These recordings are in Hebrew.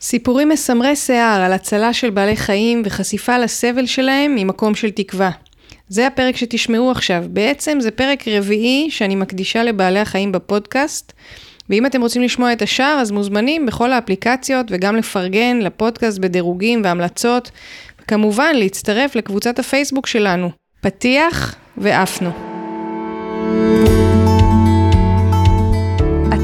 סיפורים מסמרי שיער על הצלה של בעלי חיים וחשיפה לסבל שלהם ממקום של תקווה. זה הפרק שתשמעו עכשיו. בעצם זה פרק רביעי שאני מקדישה לבעלי החיים בפודקאסט. ואם אתם רוצים לשמוע את השאר, אז מוזמנים בכל האפליקציות וגם לפרגן לפודקאסט בדירוגים והמלצות. וכמובן, להצטרף לקבוצת הפייסבוק שלנו. פתיח ועפנו.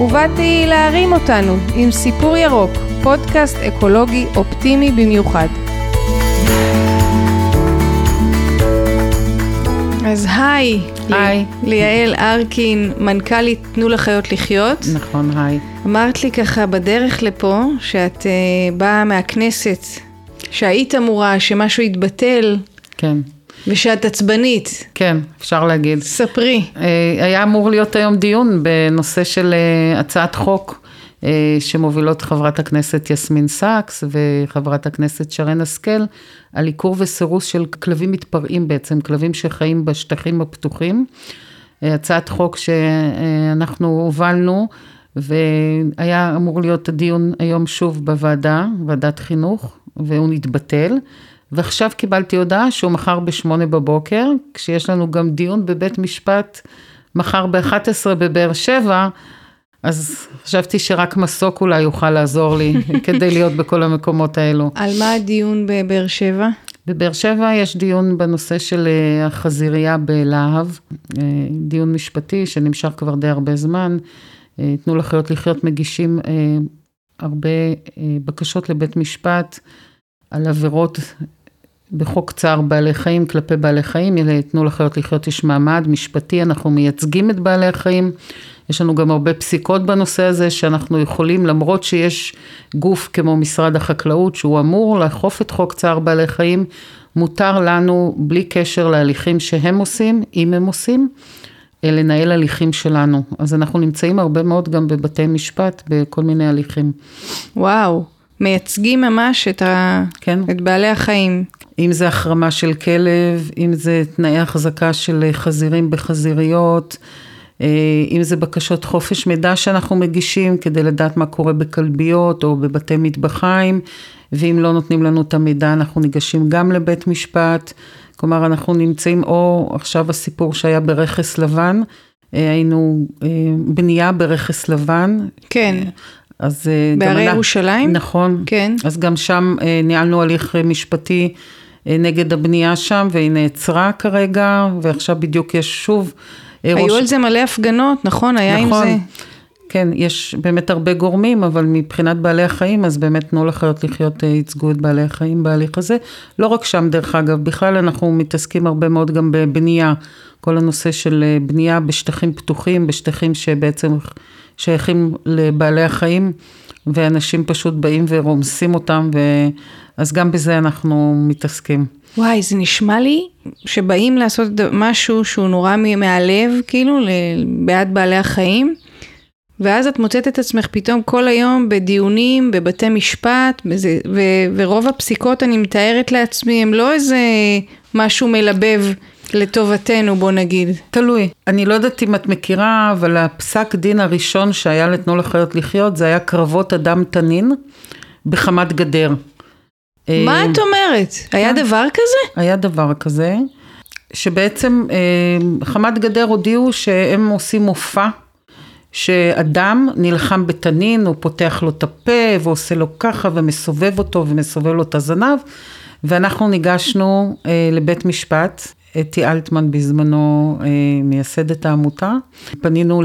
ובאתי להרים אותנו עם סיפור ירוק, פודקאסט אקולוגי אופטימי במיוחד. אז היי, היי. ליעל ארקין, מנכ"לית תנו לחיות לחיות. נכון, היי. אמרת לי ככה בדרך לפה, שאת uh, באה מהכנסת, שהיית אמורה שמשהו יתבטל, כן, ושאת עצבנית. כן, אפשר להגיד. ספרי. אה, היה אמור להיות היום דיון בנושא של אה, הצעת חוק אה, שמובילות חברת הכנסת יסמין סאקס וחברת הכנסת שרן השכל, על עיקור וסירוס של כלבים מתפראים בעצם, כלבים שחיים בשטחים הפתוחים. הצעת חוק שאנחנו הובלנו, והיה אמור להיות הדיון היום שוב בוועדה, ועדת חינוך, והוא נתבטל. ועכשיו קיבלתי הודעה שהוא מחר בשמונה בבוקר, כשיש לנו גם דיון בבית משפט מחר ב-11 בבאר שבע, אז חשבתי שרק מסוק אולי יוכל לעזור לי כדי להיות בכל המקומות האלו. על מה הדיון בבאר שבע? בבאר שבע יש דיון בנושא של אה, החזירייה בלהב, אה, דיון משפטי שנמשך כבר די הרבה זמן. אה, תנו לחיות לחיות מגישים הרבה בקשות לבית משפט על עבירות בחוק צער בעלי חיים כלפי בעלי חיים, תנו לחיות לחיות יש מעמד משפטי, אנחנו מייצגים את בעלי החיים, יש לנו גם הרבה פסיקות בנושא הזה שאנחנו יכולים, למרות שיש גוף כמו משרד החקלאות שהוא אמור לאכוף את חוק צער בעלי חיים, מותר לנו בלי קשר להליכים שהם עושים, אם הם עושים, לנהל הליכים שלנו. אז אנחנו נמצאים הרבה מאוד גם בבתי משפט, בכל מיני הליכים. וואו, מייצגים ממש את, ה... כן. את בעלי החיים. אם זה החרמה של כלב, אם זה תנאי החזקה של חזירים בחזיריות, אה, אם זה בקשות חופש מידע שאנחנו מגישים כדי לדעת מה קורה בכלביות או בבתי מטבחיים, ואם לא נותנים לנו את המידע אנחנו ניגשים גם לבית משפט, כלומר אנחנו נמצאים, או עכשיו הסיפור שהיה ברכס לבן, אה, היינו אה, בנייה ברכס לבן. כן. אז בהרי ירושלים? נכון. כן. אז גם שם ניהלנו הליך משפטי נגד הבנייה שם, והיא נעצרה כרגע, ועכשיו בדיוק יש שוב... היו ראש... על זה מלא הפגנות, נכון? היה נכון. עם זה... כן, יש באמת הרבה גורמים, אבל מבחינת בעלי החיים, אז באמת תנו לחיות לחיות ייצגו את בעלי החיים בהליך הזה. לא רק שם, דרך אגב, בכלל אנחנו מתעסקים הרבה מאוד גם בבנייה. כל הנושא של בנייה בשטחים פתוחים, בשטחים שבעצם שייכים לבעלי החיים, ואנשים פשוט באים ורומסים אותם. אז גם בזה אנחנו מתעסקים. וואי, זה נשמע לי שבאים לעשות משהו שהוא נורא מהלב, כאילו, בעד בעלי החיים, ואז את מוצאת את עצמך פתאום כל היום בדיונים, בבתי משפט, בזה, ו, ורוב הפסיקות, אני מתארת לעצמי, הם לא איזה משהו מלבב. לטובתנו, בוא נגיד. תלוי. אני לא יודעת אם את מכירה, אבל הפסק דין הראשון שהיה לתנו לחיות לחיות, זה היה קרבות אדם תנין בחמת גדר. מה את אומרת? היה דבר כזה? היה דבר כזה, שבעצם חמת גדר הודיעו שהם עושים מופע, שאדם נלחם בתנין, הוא פותח לו את הפה ועושה לו ככה ומסובב אותו ומסובב לו את הזנב, ואנחנו ניגשנו לבית משפט, אתי אלטמן בזמנו מייסדת העמותה, פנינו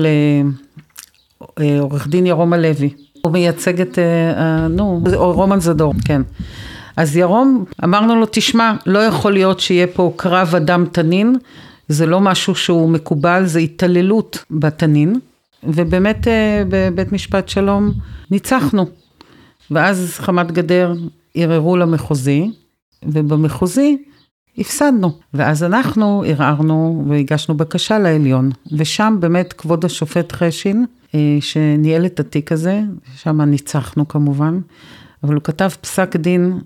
לעורך דין ירום הלוי, הוא מייצג את, נו, רומן זדור, כן. אז ירום, אמרנו לו, תשמע, לא יכול להיות שיהיה פה קרב אדם תנין, זה לא משהו שהוא מקובל, זה התעללות בתנין, ובאמת בבית משפט שלום ניצחנו. ואז חמת גדר ערערו למחוזי, ובמחוזי הפסדנו. ואז אנחנו ערערנו והגשנו בקשה לעליון, ושם באמת כבוד השופט חשין, אה, שניהל את התיק הזה, שם ניצחנו כמובן, אבל הוא כתב פסק דין אה,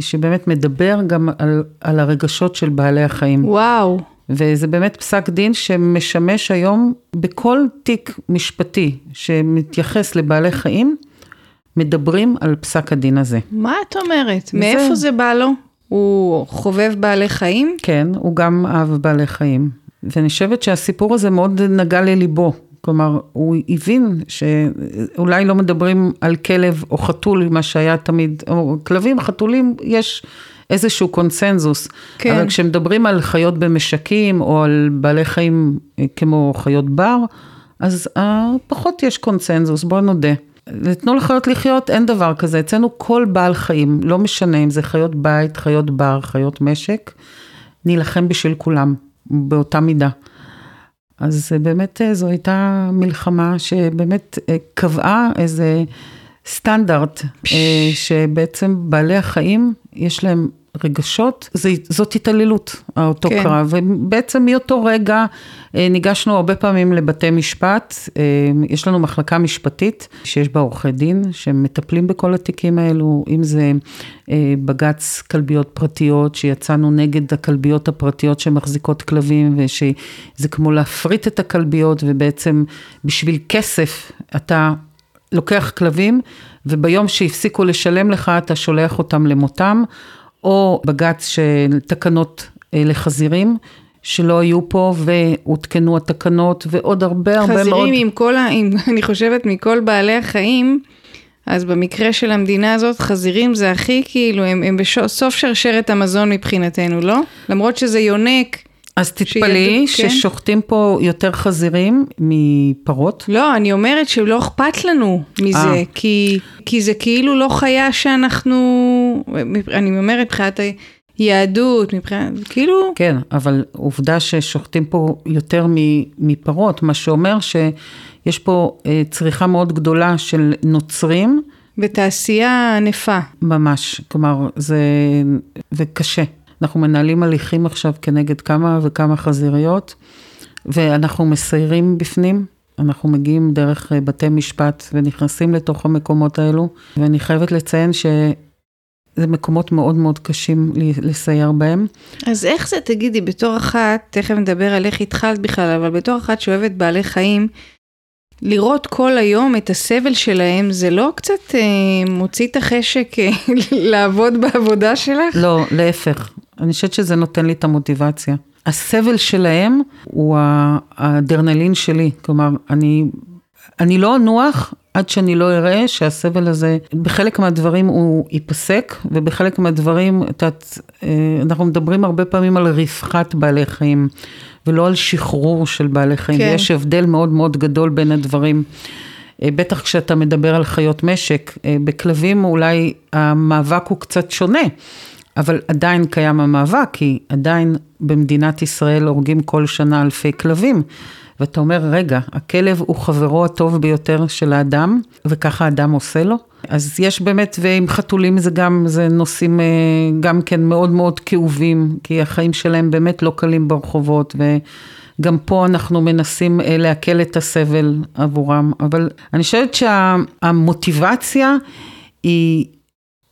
שבאמת מדבר גם על, על הרגשות של בעלי החיים. וואו. וזה באמת פסק דין שמשמש היום בכל תיק משפטי שמתייחס לבעלי חיים, מדברים על פסק הדין הזה. מה את אומרת? זה... מאיפה זה בא לו? הוא חובב בעלי חיים? כן, הוא גם אהב בעלי חיים. ואני חושבת שהסיפור הזה מאוד נגע לליבו. כלומר, הוא הבין שאולי לא מדברים על כלב או חתול, מה שהיה תמיד, או כלבים, חתולים, יש איזשהו קונסנזוס. כן. אבל כשמדברים על חיות במשקים, או על בעלי חיים אה, כמו חיות בר, אז uh, פחות יש קונסנזוס, בואו נודה. תנו לחיות לחיות, אין דבר כזה. אצלנו כל בעל חיים, לא משנה אם זה חיות בית, חיות בר, חיות משק, נילחם בשביל כולם, באותה מידה. אז באמת אה, זו הייתה מלחמה שבאמת אה, קבעה איזה סטנדרט. אה, שבעצם בעלי החיים, יש להם רגשות, זאת התעללות, אותו כן. קרב. ובעצם מאותו רגע אה, ניגשנו הרבה פעמים לבתי משפט, אה, יש לנו מחלקה משפטית שיש בה עורכי דין שמטפלים בכל התיקים האלו, אם זה אה, בג"ץ כלביות פרטיות, שיצאנו נגד הכלביות הפרטיות שמחזיקות כלבים, ושזה כמו להפריט את הכלביות, ובעצם בשביל כסף אתה לוקח כלבים, וביום שהפסיקו לשלם לך, אתה שולח אותם למותם. או בג"ץ של תקנות אה, לחזירים, שלא היו פה והותקנו התקנות ועוד הרבה הרבה מאוד. חזירים עם כל, ה... עם, אני חושבת מכל בעלי החיים, אז במקרה של המדינה הזאת, חזירים זה הכי כאילו, הם, הם בסוף שרשרת המזון מבחינתנו, לא? למרות שזה יונק. אז תתפלאי כן? ששוחטים פה יותר חזירים מפרות. לא, אני אומרת שלא אכפת לנו מזה, אה. כי, כי זה כאילו לא חיה שאנחנו, אני אומרת מבחינת היהדות, מבחינת, כאילו... כן, אבל עובדה ששוחטים פה יותר מפרות, מה שאומר שיש פה אה, צריכה מאוד גדולה של נוצרים. בתעשייה ענפה. ממש, כלומר, זה, זה קשה. אנחנו מנהלים הליכים עכשיו כנגד כמה וכמה חזיריות, ואנחנו מסיירים בפנים. אנחנו מגיעים דרך אה, בתי משפט ונכנסים לתוך המקומות האלו, ואני חייבת לציין שזה מקומות מאוד מאוד קשים לסייר בהם. אז איך זה, תגידי, בתור אחת, תכף נדבר על איך התחלת בכלל, אבל בתור אחת שאוהבת בעלי חיים, לראות כל היום את הסבל שלהם, זה לא קצת אה, מוציא את החשק אה, לעבוד בעבודה שלך? לא, להפך. אני חושבת שזה נותן לי את המוטיבציה. הסבל שלהם הוא האדרנלין שלי, כלומר, אני, אני לא אנוח עד שאני לא אראה שהסבל הזה, בחלק מהדברים הוא ייפסק, ובחלק מהדברים, את יודעת, אה, אנחנו מדברים הרבה פעמים על רווחת בעלי חיים, ולא על שחרור של בעלי חיים, כן. ויש הבדל מאוד מאוד גדול בין הדברים. אה, בטח כשאתה מדבר על חיות משק, אה, בכלבים אולי המאבק הוא קצת שונה. אבל עדיין קיים המאבק, כי עדיין במדינת ישראל הורגים כל שנה אלפי כלבים. ואתה אומר, רגע, הכלב הוא חברו הטוב ביותר של האדם, וככה האדם עושה לו? אז יש באמת, ועם חתולים זה גם, זה נושאים אה, גם כן מאוד מאוד כאובים, כי החיים שלהם באמת לא קלים ברחובות, וגם פה אנחנו מנסים אה, לעכל את הסבל עבורם, אבל אני חושבת שהמוטיבציה היא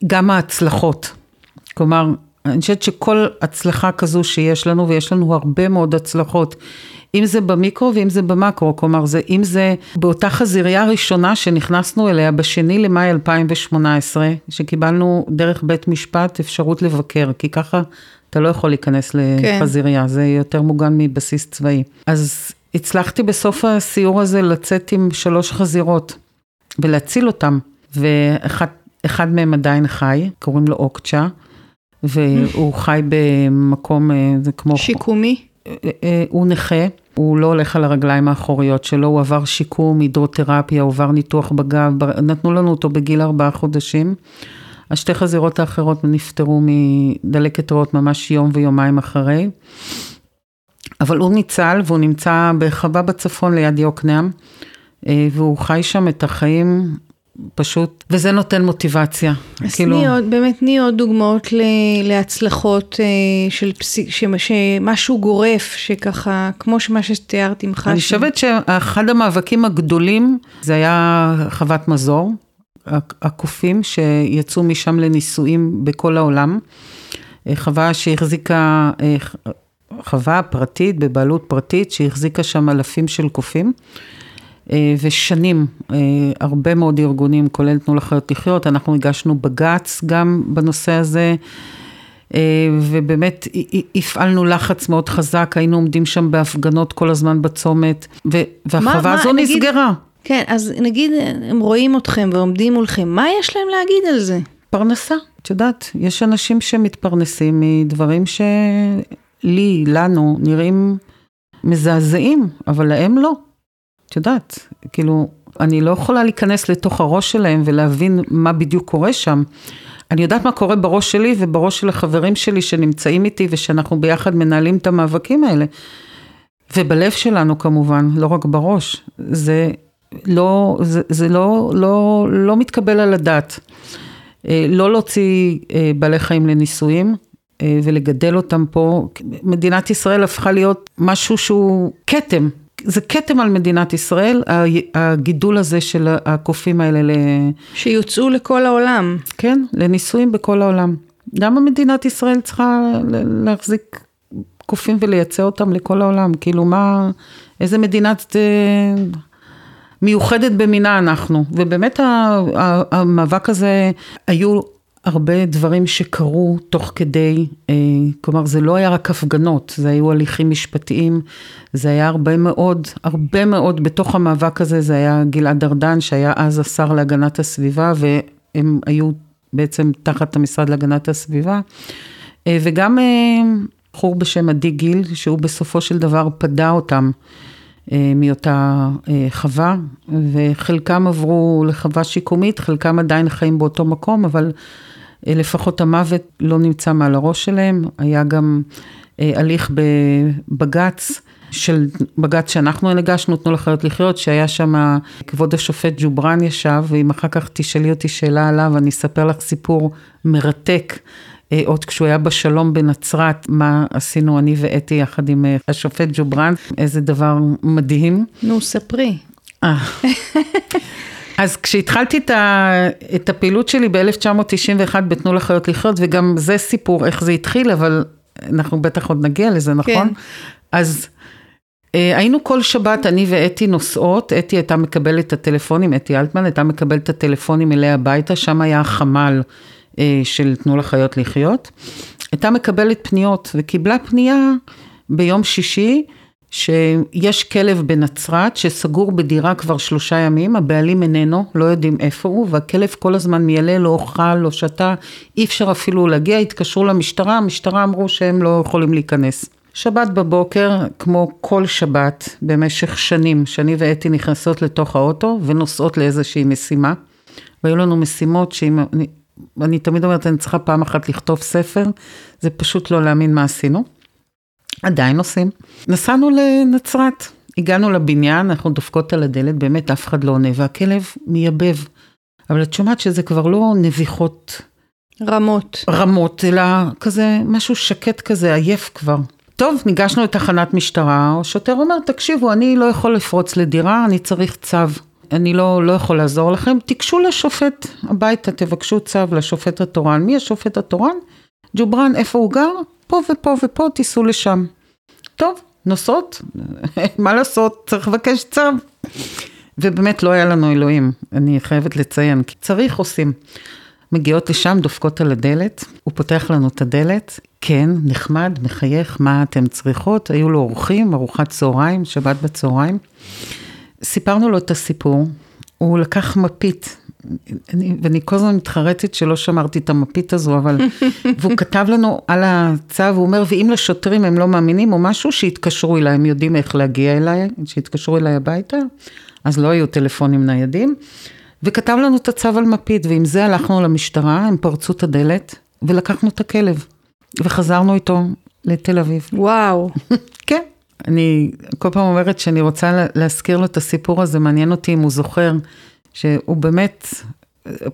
גם ההצלחות. כלומר, אני חושבת שכל הצלחה כזו שיש לנו, ויש לנו הרבה מאוד הצלחות, אם זה במיקרו ואם זה במקרו, כלומר, זה, אם זה באותה חזירייה ראשונה שנכנסנו אליה בשני למאי 2018, שקיבלנו דרך בית משפט אפשרות לבקר, כי ככה אתה לא יכול להיכנס כן. לחזירייה, כן. זה יותר מוגן מבסיס צבאי. אז הצלחתי בסוף הסיור הזה לצאת עם שלוש חזירות ולהציל אותם, ואחד מהם עדיין חי, קוראים לו אוקצ'ה. והוא חי במקום, אה, זה כמו... שיקומי? אה, אה, הוא נכה, הוא לא הולך על הרגליים האחוריות שלו, הוא עבר שיקום, הידרותרפיה, הוא עבר ניתוח בגב, נתנו לנו אותו בגיל ארבעה חודשים. השתי חזירות האחרות נפטרו מדלקת ריאות ממש יום ויומיים אחרי. אבל הוא ניצל והוא נמצא בחווה בצפון ליד יוקנעם, והוא חי שם את החיים פשוט, וזה נותן מוטיבציה. אז כאילו... תני עוד, באמת תני עוד דוגמאות ל, להצלחות אה, של פסיק, שמשהו גורף, שככה, כמו מה שתיארת עם חשי. אני חושבת שאחד המאבקים הגדולים, זה היה חוות מזור, הקופים שיצאו משם לניסויים בכל העולם. אה, חווה שהחזיקה, אה, חווה פרטית, בבעלות פרטית, שהחזיקה שם אלפים של קופים. אה, ושנים, הרבה מאוד ארגונים, כולל תנו לחיות לחיות, אנחנו הגשנו בג"ץ גם בנושא הזה, ובאמת הפעלנו לחץ מאוד חזק, היינו עומדים שם בהפגנות כל הזמן בצומת, והחווה הזו נגיד, נסגרה. כן, אז נגיד הם רואים אתכם ועומדים מולכם, מה יש להם להגיד על זה? פרנסה. את יודעת, יש אנשים שמתפרנסים מדברים שלי, לנו, נראים מזעזעים, אבל להם לא. את יודעת, כאילו, אני לא יכולה להיכנס לתוך הראש שלהם ולהבין מה בדיוק קורה שם. אני יודעת מה קורה בראש שלי ובראש של החברים שלי שנמצאים איתי ושאנחנו ביחד מנהלים את המאבקים האלה. ובלב שלנו כמובן, לא רק בראש. זה לא, זה, זה לא, לא, לא מתקבל על הדעת. אה, לא להוציא אה, בעלי חיים לניסויים אה, ולגדל אותם פה. מדינת ישראל הפכה להיות משהו שהוא כתם. זה כתם על מדינת ישראל, הגידול הזה של הקופים האלה. ל... שיוצאו לכל העולם. כן, לניסויים בכל העולם. למה מדינת ישראל צריכה להחזיק קופים ולייצא אותם לכל העולם? כאילו מה, איזה מדינת מיוחדת במינה אנחנו, ובאמת המאבק הזה, היו הרבה דברים שקרו תוך כדי, אה, כלומר זה לא היה רק הפגנות, זה היו הליכים משפטיים, זה היה הרבה מאוד, הרבה מאוד בתוך המאבק הזה, זה היה גלעד ארדן שהיה אז השר להגנת הסביבה, והם היו בעצם תחת המשרד להגנת הסביבה, אה, וגם אה, בחור בשם עדי גיל, שהוא בסופו של דבר פדה אותם. מאותה חווה, וחלקם עברו לחווה שיקומית, חלקם עדיין חיים באותו מקום, אבל לפחות המוות לא נמצא מעל הראש שלהם. היה גם הליך בבג"ץ. של בג"ץ שאנחנו הגשנו, תנו לחיות לחיות, שהיה שם, כבוד השופט ג'ובראן ישב, ואם אחר כך תשאלי אותי שאלה עליו, אני אספר לך סיפור מרתק אה, עוד כשהוא היה בשלום בנצרת, מה עשינו אני ואתי יחד עם אה, השופט ג'ובראן, איזה דבר מדהים. נו, ספרי. אה. אז כשהתחלתי את, ה, את הפעילות שלי ב-1991 בתנו לחיות לחיות, וגם זה סיפור איך זה התחיל, אבל אנחנו בטח עוד נגיע לזה, נכון? כן. אז היינו כל שבת, אני ואתי נוסעות, אתי הייתה מקבלת את הטלפונים, אתי אלטמן הייתה מקבלת את הטלפונים אליה הביתה, שם היה החמ"ל אה, של תנו לחיות לחיות, הייתה מקבלת פניות וקיבלה פנייה ביום שישי שיש כלב בנצרת שסגור בדירה כבר שלושה ימים, הבעלים איננו, לא יודעים איפה הוא, והכלב כל הזמן מיילל, לא אוכל, לא שתה, אי אפשר אפילו להגיע, התקשרו למשטרה, המשטרה אמרו שהם לא יכולים להיכנס. שבת בבוקר, כמו כל שבת, במשך שנים, שאני ואתי נכנסות לתוך האוטו ונוסעות לאיזושהי משימה. והיו לנו משימות שאם אני תמיד אומרת, אני צריכה פעם אחת לכתוב ספר, זה פשוט לא להאמין מה עשינו. עדיין עושים. נסענו לנצרת, הגענו לבניין, אנחנו דופקות על הדלת, באמת אף אחד לא עונה, והכלב מייבב. אבל את שומעת שזה כבר לא נביחות. רמות. רמות, אלא כזה, משהו שקט כזה, עייף כבר. טוב, ניגשנו לתחנת משטרה, השוטר אומר, תקשיבו, אני לא יכול לפרוץ לדירה, אני צריך צו. אני לא, לא יכול לעזור לכם, תיגשו לשופט הביתה, תבקשו צו לשופט התורן. מי השופט התורן? ג'ובראן, איפה הוא גר? פה ופה ופה, תיסעו לשם. טוב, נוסעות, מה לעשות, צריך לבקש צו. ובאמת לא היה לנו אלוהים, אני חייבת לציין, כי צריך עושים. מגיעות לשם, דופקות על הדלת, הוא פותח לנו את הדלת, כן, נחמד, מחייך, מה אתן צריכות? היו לו אורחים, ארוחת צהריים, שבת בצהריים. סיפרנו לו את הסיפור, הוא לקח מפית, אני, ואני כל הזמן מתחרטת שלא שמרתי את המפית הזו, אבל, והוא כתב לנו על הצו, הוא אומר, ואם לשוטרים הם לא מאמינים או משהו, שיתקשרו אליי, הם יודעים איך להגיע אליי, שיתקשרו אליי הביתה, אז לא היו טלפונים ניידים, וכתב לנו את הצו על מפית, ועם זה הלכנו למשטרה, הם פרצו את הדלת, ולקחנו את הכלב, וחזרנו איתו לתל אביב. וואו. כן. אני כל פעם אומרת שאני רוצה להזכיר לו את הסיפור הזה, מעניין אותי אם הוא זוכר שהוא באמת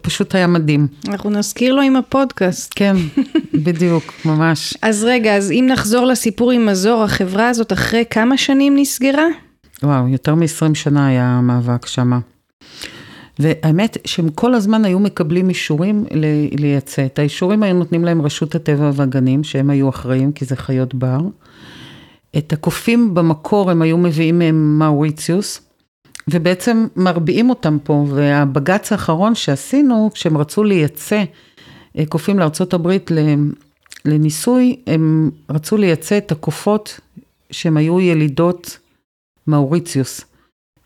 פשוט היה מדהים. אנחנו נזכיר לו עם הפודקאסט. כן, בדיוק, ממש. אז רגע, אז אם נחזור לסיפור עם מזור, החברה הזאת אחרי כמה שנים נסגרה? וואו, יותר מ-20 שנה היה המאבק שמה. והאמת שהם כל הזמן היו מקבלים אישורים לייצא. את האישורים היו נותנים להם רשות הטבע והגנים, שהם היו אחראים, כי זה חיות בר. את הקופים במקור הם היו מביאים מהם מאוריציוס, ובעצם מרביעים אותם פה, והבג"ץ האחרון שעשינו, כשהם רצו לייצא אה, קופים לארה"ב לניסוי, הם רצו לייצא את הקופות שהם היו ילידות מאוריציוס,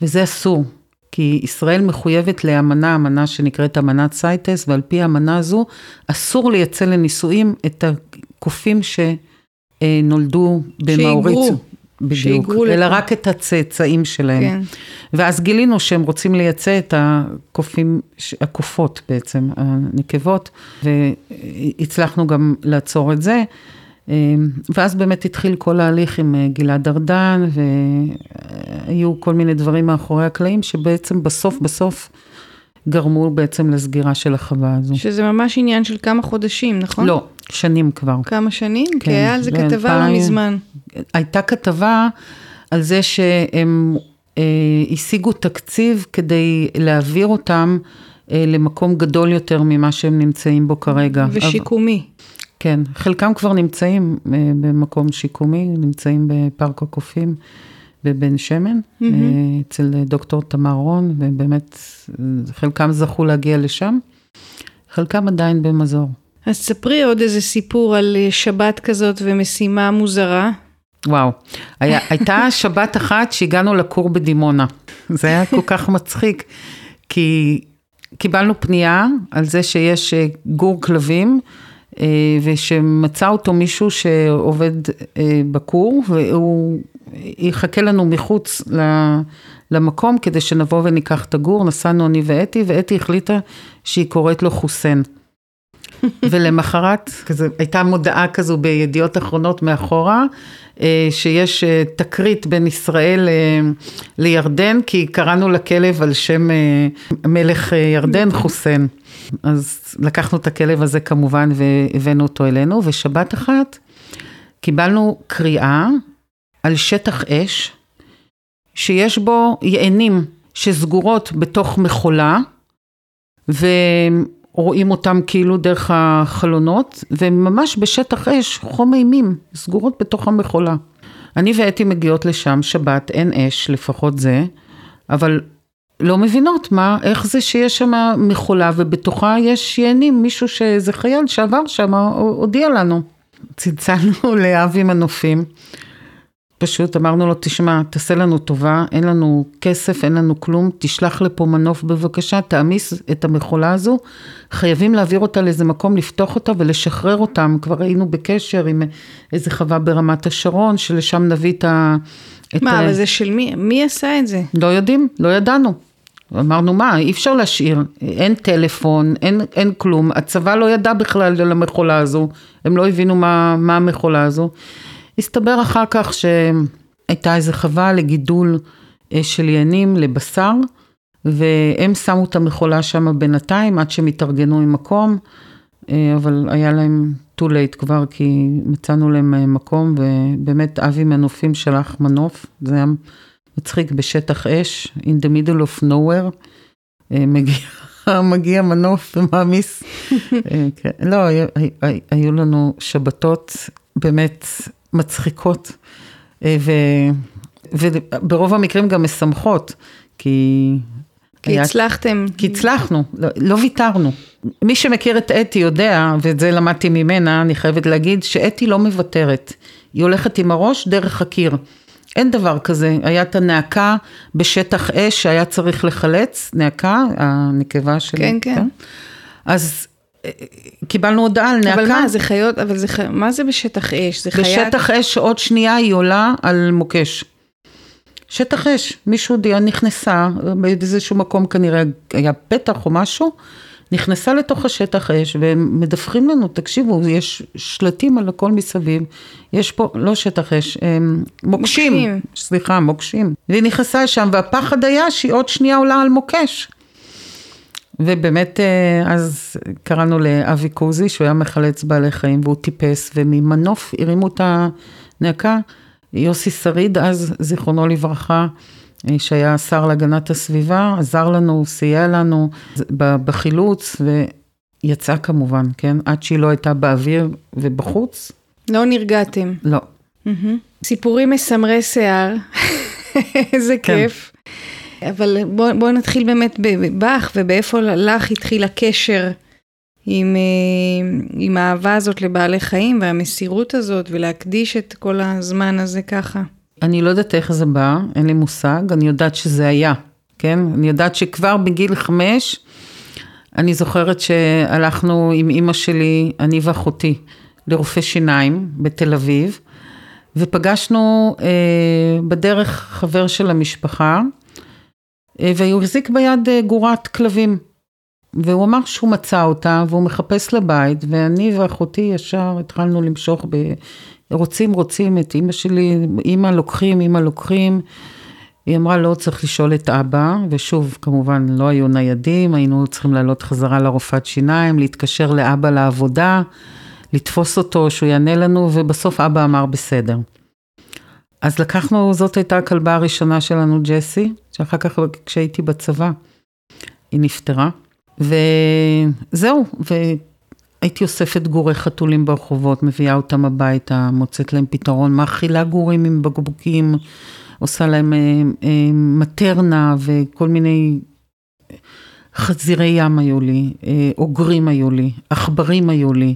וזה אסור. כי ישראל מחויבת לאמנה, אמנה שנקראת אמנת סייטס, ועל פי האמנה הזו אסור לייצא לניסויים את הקופים שנולדו במאוריציוס. בדיוק, אלא רק את הצאצאים שלהם. כן. ואז גילינו שהם רוצים לייצא את הקופים, הקופות בעצם, הנקבות, והצלחנו גם לעצור את זה. ואז באמת התחיל כל ההליך עם אה, גלעד ארדן, והיו כל מיני דברים מאחורי הקלעים, שבעצם בסוף בסוף גרמו בעצם לסגירה של החווה הזו. שזה ממש עניין של כמה חודשים, נכון? לא, שנים כבר. כמה שנים? כן. כי היה על זה כתבה לא מזמן. הייתה כתבה על זה שהם אה, השיגו תקציב כדי להעביר אותם אה, למקום גדול יותר ממה שהם נמצאים בו כרגע. ושיקומי. אבל... כן, חלקם כבר נמצאים אה, במקום שיקומי, נמצאים בפארק הקופים בבן שמן, mm-hmm. אצל דוקטור תמר רון, ובאמת חלקם זכו להגיע לשם, חלקם עדיין במזור. אז ספרי עוד איזה סיפור על שבת כזאת ומשימה מוזרה. וואו, היה, הייתה שבת אחת שהגענו לכור בדימונה. זה היה כל כך מצחיק, כי קיבלנו פנייה על זה שיש גור כלבים. אה, ושמצא אותו מישהו שעובד אה, בכור, והוא יחכה לנו מחוץ למקום כדי שנבוא וניקח את הגור, נסענו אני ואתי, ואתי החליטה שהיא קוראת לו חוסיין. ולמחרת, כזה, הייתה מודעה כזו בידיעות אחרונות מאחורה, אה, שיש תקרית בין ישראל לירדן, כי קראנו לכלב על שם מלך ירדן, חוסיין. אז לקחנו את הכלב הזה כמובן והבאנו אותו אלינו, ושבת אחת קיבלנו קריאה על שטח אש, שיש בו יענים שסגורות בתוך מכולה, ורואים אותם כאילו דרך החלונות, וממש בשטח אש, חום אימים, סגורות בתוך המכולה. אני ואתי מגיעות לשם, שבת, אין אש, לפחות זה, אבל לא מבינות מה, איך זה שיש שם מכולה ובתוכה יש יענים, מישהו שאיזה חייל שעבר שם הודיע לנו. צלצלנו לאבי מנופים, פשוט אמרנו לו, תשמע, תעשה לנו טובה, אין לנו כסף, אין לנו כלום, תשלח לפה מנוף בבקשה, תעמיס את המכולה הזו, חייבים להעביר אותה לאיזה מקום, לפתוח אותה ולשחרר אותם. כבר היינו בקשר עם איזה חווה ברמת השרון, שלשם נביא את ה... מה, אבל זה של מי? מי עשה את זה? לא יודעים, לא ידענו. אמרנו, מה, אי אפשר להשאיר, אין טלפון, אין, אין כלום, הצבא לא ידע בכלל על המכולה הזו, הם לא הבינו מה, מה המכולה הזו. הסתבר אחר כך שהייתה איזו חווה לגידול אה, של ינים לבשר, והם שמו את המכולה שם בינתיים עד שהם התארגנו עם מקום, אה, אבל היה להם too late כבר, כי מצאנו להם אה, מקום, ובאמת אבי מנופים שלח מנוף, זה היה מצחיק בשטח אש, in the middle of nowhere, מגיע, מגיע מנוף ומעמיס. כן, לא, היו לנו שבתות באמת מצחיקות, ו, וברוב המקרים גם משמחות, כי... כי היה, הצלחתם. כי הצלחנו, לא, לא ויתרנו. מי שמכיר את אתי יודע, ואת זה למדתי ממנה, אני חייבת להגיד, שאתי לא מוותרת. היא הולכת עם הראש דרך הקיר. אין דבר כזה, היה את הנאקה בשטח אש שהיה צריך לחלץ, נאקה, הנקבה שלי. כן, כן. כן? אז אה, קיבלנו הודעה על נאקה. אבל מה, זה חיות, אבל זה, מה זה בשטח אש? זה חיה... בשטח אש עוד שנייה היא עולה על מוקש. שטח אש, מישהו נכנסה, באיזשהו מקום כנראה היה פתח או משהו, נכנסה לתוך השטח אש והם מדווחים לנו, תקשיבו, יש שלטים על הכל מסביב, יש פה, לא שטח אש, מוקשים, מוקשים. סליחה, מוקשים. והיא נכנסה שם והפחד היה שהיא עוד שנייה עולה על מוקש. ובאמת אה, אז קראנו לאבי קוזי, שהוא היה מחלץ בעלי חיים והוא טיפס, וממנוף הרימו את הנעקה. יוסי שריד אז, זיכרונו לברכה, אה, שהיה שר להגנת הסביבה, עזר לנו, סייע לנו בחילוץ, ויצאה כמובן, כן? עד שהיא לא הייתה באוויר ובחוץ. לא נרגעתם. לא. Mm-hmm. סיפורים מסמרי שיער, איזה כן. כיף. אבל בואו בוא נתחיל באמת בך ובאיפה לך התחיל הקשר עם, אה, עם האהבה הזאת לבעלי חיים והמסירות הזאת ולהקדיש את כל הזמן הזה ככה. אני לא יודעת איך זה בא, אין לי מושג, אני יודעת שזה היה, כן? אני יודעת שכבר בגיל חמש, אני זוכרת שהלכנו עם אימא שלי, אני ואחותי, לרופא שיניים בתל אביב, ופגשנו אה, בדרך חבר של המשפחה, והוא החזיק ביד אה, גורת כלבים. והוא אמר שהוא מצא אותה והוא מחפש לבית, ואני ואחותי ישר התחלנו למשוך ב... רוצים, רוצים את אימא שלי, אימא לוקחים, אימא לוקחים. היא אמרה, לא, צריך לשאול את אבא, ושוב, כמובן, לא היו ניידים, היינו צריכים לעלות חזרה לרופאת שיניים, להתקשר לאבא לעבודה, לתפוס אותו, שהוא יענה לנו, ובסוף אבא אמר בסדר. אז לקחנו, זאת הייתה הכלבה הראשונה שלנו, ג'סי, שאחר כך כשהייתי בצבא, היא נפטרה. וזהו, והייתי אוספת גורי חתולים ברחובות, מביאה אותם הביתה, מוצאת להם פתרון, מאכילה גורים עם בקבוקים, עושה להם אה, אה, מטרנה וכל מיני חזירי ים היו לי, אה, אוגרים היו לי, עכברים היו לי.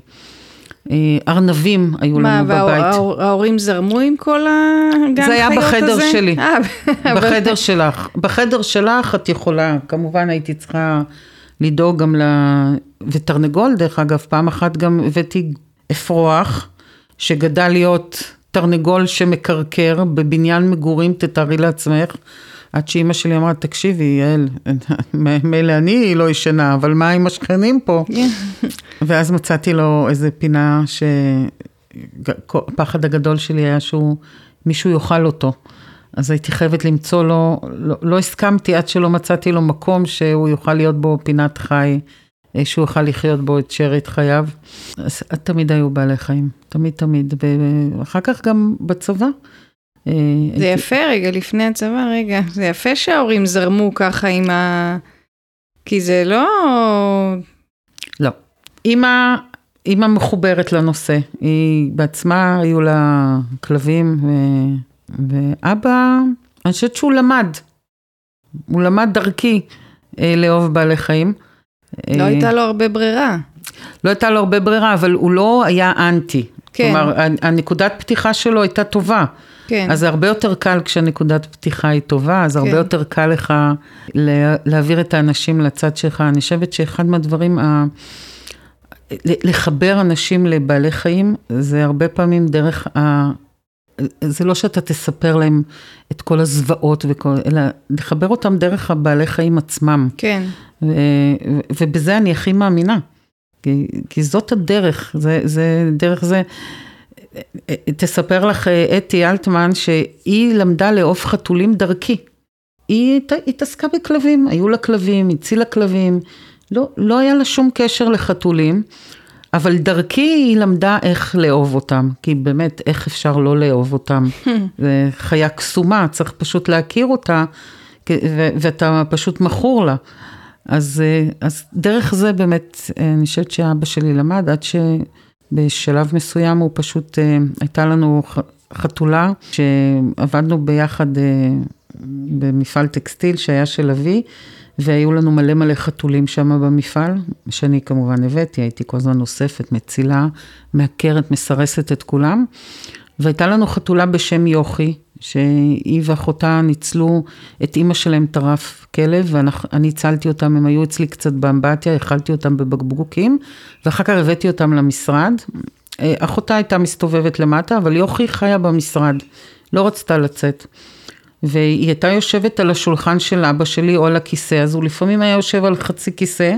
אה, ארנבים היו מה, לנו בבית. מה, וההורים זרמו עם כל הגן חיות הזה? זה היה בחדר הזה? שלי. אה, בחדר שלך. בחדר שלך את יכולה, כמובן הייתי צריכה לדאוג גם ל... ותרנגול, דרך אגב, פעם אחת גם הבאתי אפרוח, שגדל להיות תרנגול שמקרקר בבניין מגורים, תתארי לעצמך. עד שאימא שלי אמרה, תקשיבי, יעל, מילא אני לא ישנה, אבל מה עם השכנים פה? ואז מצאתי לו איזה פינה שהפחד הגדול שלי היה שהוא, מישהו יאכל אותו. אז הייתי חייבת למצוא לו, לא, לא הסכמתי עד שלא מצאתי לו מקום שהוא יוכל להיות בו פינת חי, אה, שהוא יוכל לחיות בו את שארית חייו. אז תמיד היו בעלי חיים, תמיד תמיד, ואחר כך גם בצבא. אה, זה. יפה רגע, לפני הצבא, רגע, זה יפה שההורים זרמו ככה עם ה... כי זה לא... לא. אימא, אימא מחוברת לנושא, היא בעצמה, היו לה כלבים, ו... ואבא, אני חושבת שהוא למד, הוא למד דרכי אה, לאהוב בעלי חיים. לא אה, הייתה לו הרבה ברירה. לא הייתה לו הרבה ברירה, אבל הוא לא היה אנטי. כן. כלומר, הנקודת פתיחה שלו הייתה טובה. כן. אז זה הרבה יותר קל כשנקודת פתיחה היא טובה, אז כן. הרבה יותר קל לך להעביר את האנשים לצד שלך. אני חושבת שאחד מהדברים, ה... לחבר אנשים לבעלי חיים, זה הרבה פעמים דרך ה... זה לא שאתה תספר להם את כל הזוועות, וכל, אלא לחבר אותם דרך הבעלי חיים עצמם. כן. ו, ובזה אני הכי מאמינה. כי, כי זאת הדרך, זה, זה דרך זה. תספר לך אתי אלטמן שהיא למדה לאהוב חתולים דרכי. היא התעסקה בכלבים, היו לה כלבים, הצילה כלבים, לא, לא היה לה שום קשר לחתולים, אבל דרכי היא למדה איך לאהוב אותם, כי באמת, איך אפשר לא לאהוב אותם? זה חיה קסומה, צריך פשוט להכיר אותה, ואתה פשוט מכור לה. אז, אז דרך זה באמת, אני חושבת שאבא שלי למד, עד שבשלב מסוים הוא פשוט, הייתה לנו חתולה, שעבדנו ביחד אה, במפעל טקסטיל שהיה של אבי, והיו לנו מלא מלא חתולים שם במפעל, שאני כמובן הבאתי, הייתי כל הזמן אוספת, מצילה, מעקרת, מסרסת את כולם. והייתה לנו חתולה בשם יוכי, שהיא ואחותה ניצלו, את אימא שלהם טרף כלב, ואני הצלתי אותם, הם היו אצלי קצת באמבטיה, אכלתי אותם בבקבוקים, ואחר כך הבאתי אותם למשרד. אה, אחותה הייתה מסתובבת למטה, אבל יוכי חיה במשרד, לא רצתה לצאת. והיא הייתה יושבת על השולחן של אבא שלי או על הכיסא, אז הוא לפעמים היה יושב על חצי כיסא,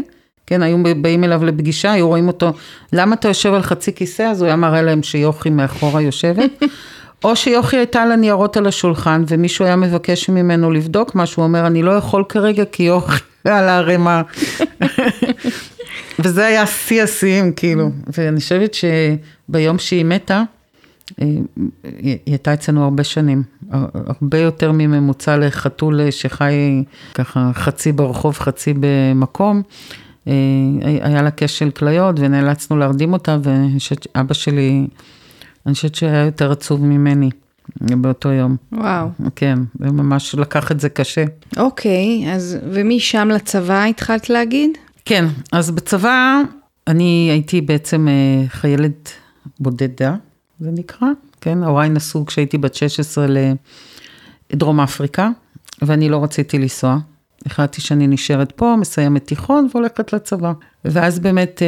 כן, היו באים אליו לפגישה, היו רואים אותו, למה אתה יושב על חצי כיסא? אז הוא היה מראה להם שיוכי מאחורה יושבת. או שיוכי הייתה על הניירות על השולחן, ומישהו היה מבקש ממנו לבדוק משהו, הוא אומר, אני לא יכול כרגע כי יוכי, על הערימה. וזה היה שיא השיאים, כאילו. ואני חושבת שביום שהיא מתה, אה, היא הייתה אצלנו הרבה שנים, הרבה יותר מממוצע לחתול שחי ככה חצי ברחוב, חצי במקום. אה, היה לה כשל כליות ונאלצנו להרדים אותה, ואבא שלי, אני חושבת שהיה יותר עצוב ממני. באותו יום. וואו. כן, ממש לקח את זה קשה. אוקיי, אז ומשם לצבא התחלת להגיד? כן, אז בצבא אני הייתי בעצם אה, חיילת בודדה, זה נקרא, כן, הוריי נסעו כשהייתי בת 16 לדרום אפריקה, ואני לא רציתי לנסוע. החלטתי שאני נשארת פה, מסיימת תיכון והולכת לצבא. ואז באמת אה,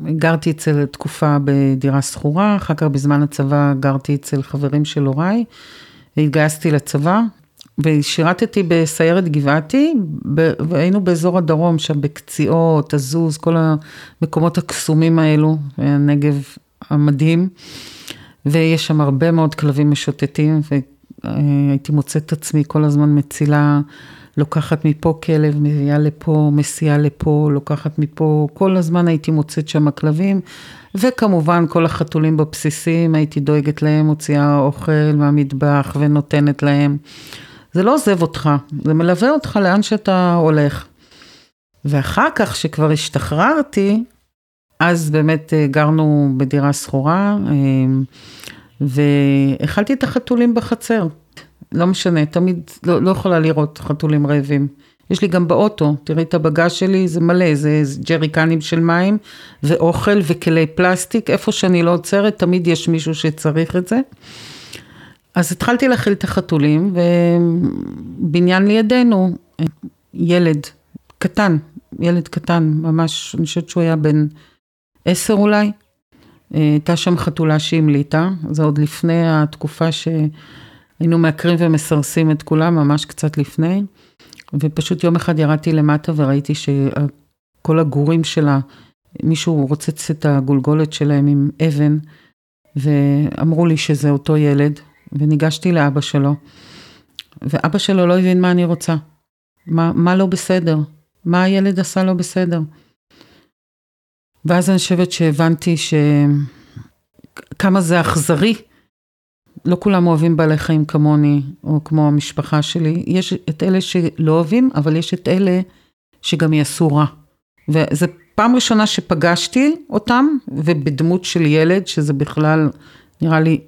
גרתי אצל תקופה בדירה שכורה, אחר כך בזמן הצבא גרתי אצל חברים של הוריי, והתגייסתי לצבא, ושירתתי בסיירת גבעתי, והיינו באזור הדרום, שם בקציעות, עזוז, כל המקומות הקסומים האלו, הנגב המדהים, ויש שם הרבה מאוד כלבים משוטטים, והייתי מוצאת את עצמי כל הזמן מצילה, לוקחת מפה כלב, מביאה לפה, מסיעה לפה, לוקחת מפה, כל הזמן הייתי מוצאת שם כלבים, וכמובן כל החתולים בבסיסים, הייתי דואגת להם, מוציאה אוכל מהמטבח ונותנת להם. זה לא עוזב אותך, זה מלווה אותך לאן שאתה הולך. ואחר כך, שכבר השתחררתי, אז באמת אה, גרנו בדירה שכורה, אה, והאכלתי את החתולים בחצר. לא משנה, תמיד לא, לא יכולה לראות חתולים רעבים. יש לי גם באוטו, תראי את הבגז שלי, זה מלא, זה ג'ריקנים של מים ואוכל וכלי פלסטיק, איפה שאני לא עוצרת, תמיד יש מישהו שצריך את זה. אז התחלתי להכיל את החתולים, ובניין לידינו, ילד קטן, ילד קטן, ממש, אני חושבת שהוא היה בן עשר אולי. הייתה שם חתולה שהמליטה, זה עוד לפני התקופה שהיינו מעקרים ומסרסים את כולם, ממש קצת לפני. ופשוט יום אחד ירדתי למטה וראיתי שכל הגורים שלה, מישהו רוצץ את הגולגולת שלהם עם אבן, ואמרו לי שזה אותו ילד, וניגשתי לאבא שלו, ואבא שלו לא הבין מה אני רוצה. מה, מה לא בסדר? מה הילד עשה לא בסדר? ואז אני חושבת שהבנתי שכמה זה אכזרי. לא כולם אוהבים בעלי חיים כמוני, או כמו המשפחה שלי. יש את אלה שלא אוהבים, אבל יש את אלה שגם יעשו רע. וזו פעם ראשונה שפגשתי אותם, ובדמות של ילד, שזה בכלל נראה לי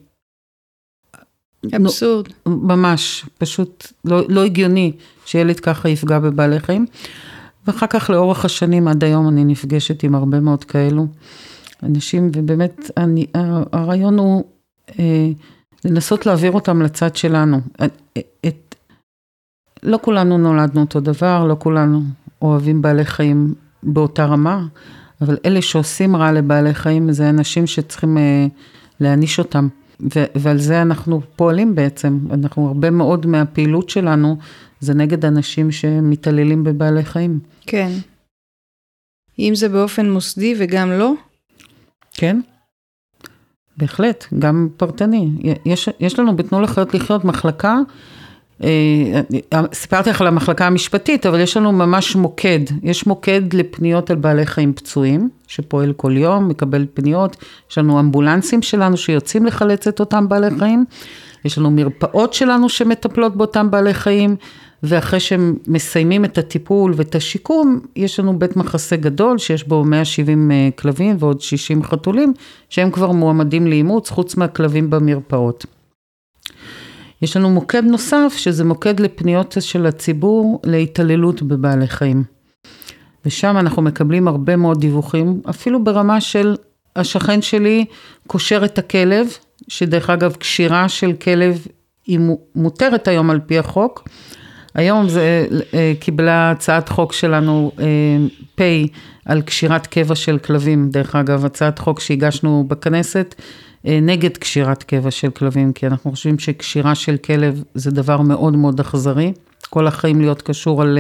אבסורד. ממש, פשוט לא, לא הגיוני שילד ככה יפגע בבעלי חיים. ואחר כך לאורך השנים עד היום אני נפגשת עם הרבה מאוד כאלו אנשים, ובאמת אני, הרעיון הוא אה, לנסות להעביר אותם לצד שלנו. את, את, לא כולנו נולדנו אותו דבר, לא כולנו אוהבים בעלי חיים באותה רמה, אבל אלה שעושים רע לבעלי חיים זה אנשים שצריכים אה, להעניש אותם. ו- ועל זה אנחנו פועלים בעצם, אנחנו הרבה מאוד מהפעילות שלנו זה נגד אנשים שמתעללים בבעלי חיים. כן. אם זה באופן מוסדי וגם לא? כן, בהחלט, גם פרטני. יש, יש לנו בתנו לחיות לחיות מחלקה אה, סיפרתי לך על המחלקה המשפטית, אבל יש לנו ממש מוקד, יש מוקד לפניות על בעלי חיים פצועים, שפועל כל יום, מקבל פניות, יש לנו אמבולנסים שלנו שיוצאים לחלץ את אותם בעלי חיים, יש לנו מרפאות שלנו שמטפלות באותם בעלי חיים, ואחרי שהם מסיימים את הטיפול ואת השיקום, יש לנו בית מחסה גדול שיש בו 170 אה, כלבים ועוד 60 חתולים, שהם כבר מועמדים לאימוץ, חוץ מהכלבים במרפאות. יש לנו מוקד נוסף, שזה מוקד לפניות של הציבור להתעללות בבעלי חיים. ושם אנחנו מקבלים הרבה מאוד דיווחים, אפילו ברמה של השכן שלי קושר את הכלב, שדרך אגב, קשירה של כלב היא מותרת היום על פי החוק. היום זה אה, קיבלה הצעת חוק שלנו, אה, פ' על קשירת קבע של כלבים, דרך אגב, הצעת חוק שהגשנו בכנסת, אה, נגד קשירת קבע של כלבים, כי אנחנו חושבים שקשירה של כלב זה דבר מאוד מאוד אכזרי. כל החיים להיות קשור על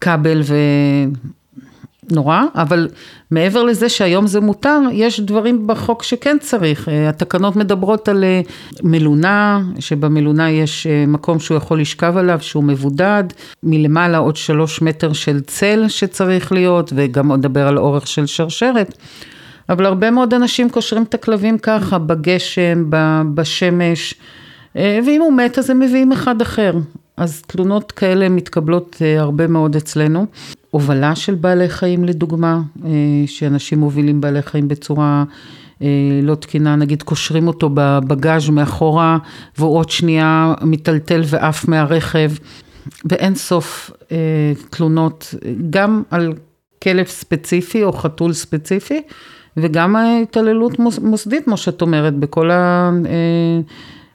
כבל נורא, אבל מעבר לזה שהיום זה מותר, יש דברים בחוק שכן צריך. אה, התקנות מדברות על אה, מלונה, שבמלונה יש אה, מקום שהוא יכול לשכב עליו, שהוא מבודד, מלמעלה עוד שלוש מטר של צל שצריך להיות, וגם נדבר על אורך של שרשרת. אבל הרבה מאוד אנשים קושרים את הכלבים ככה, בגשם, בשמש, ואם הוא מת אז הם מביאים אחד אחר. אז תלונות כאלה מתקבלות הרבה מאוד אצלנו. הובלה של בעלי חיים לדוגמה, אה, שאנשים מובילים בעלי חיים בצורה אה, לא תקינה, נגיד קושרים אותו בבגאז' מאחורה והוא עוד שנייה מיטלטל ועף מהרכב, ואין סוף אה, תלונות גם על כלב ספציפי או חתול ספציפי, וגם התעללות מוסדית, כמו שאת אומרת, בכל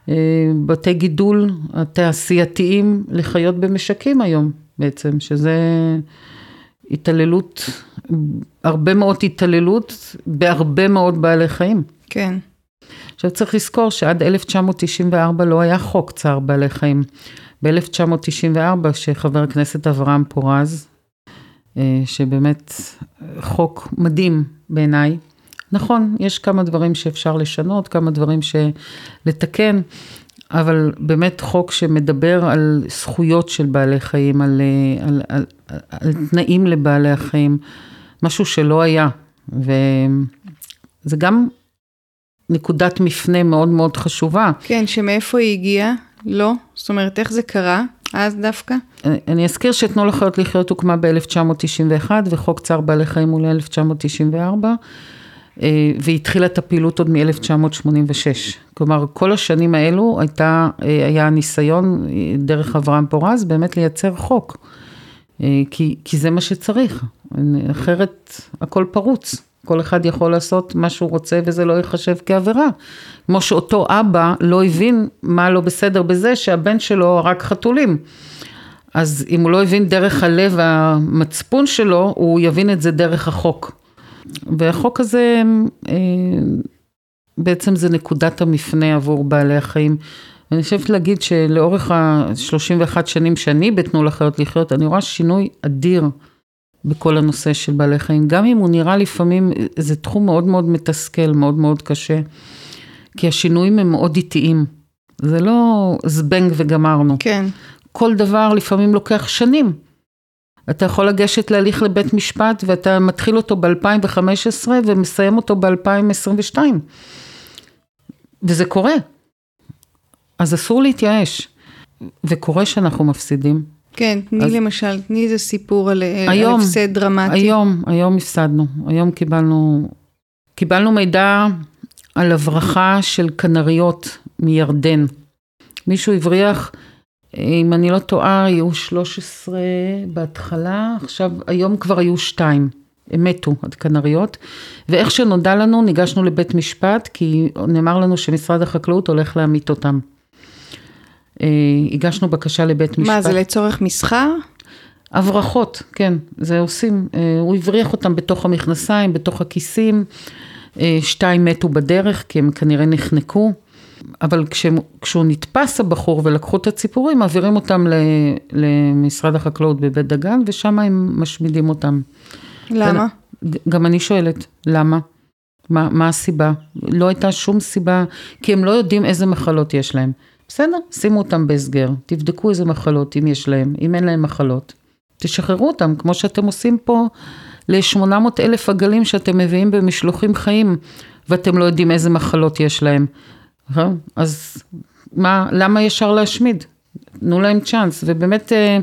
הבתי גידול התעשייתיים לחיות במשקים היום בעצם, שזה... התעללות, הרבה מאוד התעללות בהרבה מאוד בעלי חיים. כן. עכשיו צריך לזכור שעד 1994 לא היה חוק צער בעלי חיים. ב-1994, שחבר הכנסת אברהם פורז, אה, שבאמת חוק מדהים בעיניי. נכון, יש כמה דברים שאפשר לשנות, כמה דברים לתקן, אבל באמת חוק שמדבר על זכויות של בעלי חיים, על, אה, על, על, על, על תנאים לבעלי החיים, משהו שלא היה. וזה גם נקודת מפנה מאוד מאוד חשובה. כן, שמאיפה היא הגיעה? לא? זאת אומרת, איך זה קרה? אז דווקא? אני, אני אזכיר שתנו לחיות לחיות הוקמה ב-1991 וחוק צער בעלי חיים הוא ל-1994. אה, והתחילה את הפעילות עוד מ-1986. כלומר, כל השנים האלו הייתה, אה, היה ניסיון אה, דרך אברהם פורז באמת לייצר חוק. כי, כי זה מה שצריך, אחרת הכל פרוץ. כל אחד יכול לעשות מה שהוא רוצה וזה לא ייחשב כעבירה. כמו שאותו אבא לא הבין מה לא בסדר בזה שהבן שלו הרג חתולים. אז אם הוא לא הבין דרך הלב המצפון שלו, הוא יבין את זה דרך החוק. והחוק הזה, אה, בעצם זה נקודת המפנה עבור בעלי החיים. אני חושבת להגיד שלאורך ה-31 שנים שאני בתנו לחיות לחיות, אני רואה שינוי אדיר בכל הנושא של בעלי חיים. גם אם הוא נראה לפעמים, זה תחום מאוד מאוד מתסכל, מאוד מאוד קשה, כי השינויים הם מאוד איטיים. זה לא זבנג וגמרנו. כן. כל דבר לפעמים לוקח שנים. אתה יכול לגשת להליך לבית משפט ואתה מתחיל אותו ב-2015 ומסיים אותו ב-2022. וזה קורה. אז אסור להתייאש. וקורה שאנחנו מפסידים. כן, תני אז... למשל, תני איזה סיפור על, היום, על הפסד דרמטי. היום, היום הפסדנו. היום קיבלנו, קיבלנו מידע על הברחה של כנריות מירדן. מישהו הבריח אם אני לא טועה, היו 13 בהתחלה, עכשיו, היום כבר היו שתיים. הם מתו, הכנריות, ואיך שנודע לנו, ניגשנו לבית משפט, כי נאמר לנו שמשרד החקלאות הולך להמית אותם. אה, הגשנו בקשה לבית משפט. מה, זה לצורך מסחר? הברחות, כן, זה עושים, אה, הוא הבריח אותם בתוך המכנסיים, בתוך הכיסים, אה, שתיים מתו בדרך, כי הם כנראה נחנקו. אבל כשהוא נתפס הבחור ולקחו את הציפורים, מעבירים אותם למשרד החקלאות בבית דגן, ושם הם משמידים אותם. למה? גם אני שואלת, למה? מה, מה הסיבה? לא הייתה שום סיבה, כי הם לא יודעים איזה מחלות יש להם. בסדר, שימו אותם בהסגר, תבדקו איזה מחלות, אם יש להם, אם אין להם מחלות. תשחררו אותם, כמו שאתם עושים פה ל-800 אלף עגלים שאתם מביאים במשלוחים חיים, ואתם לא יודעים איזה מחלות יש להם. אז מה, למה ישר להשמיד? תנו להם צ'אנס, ובאמת אה,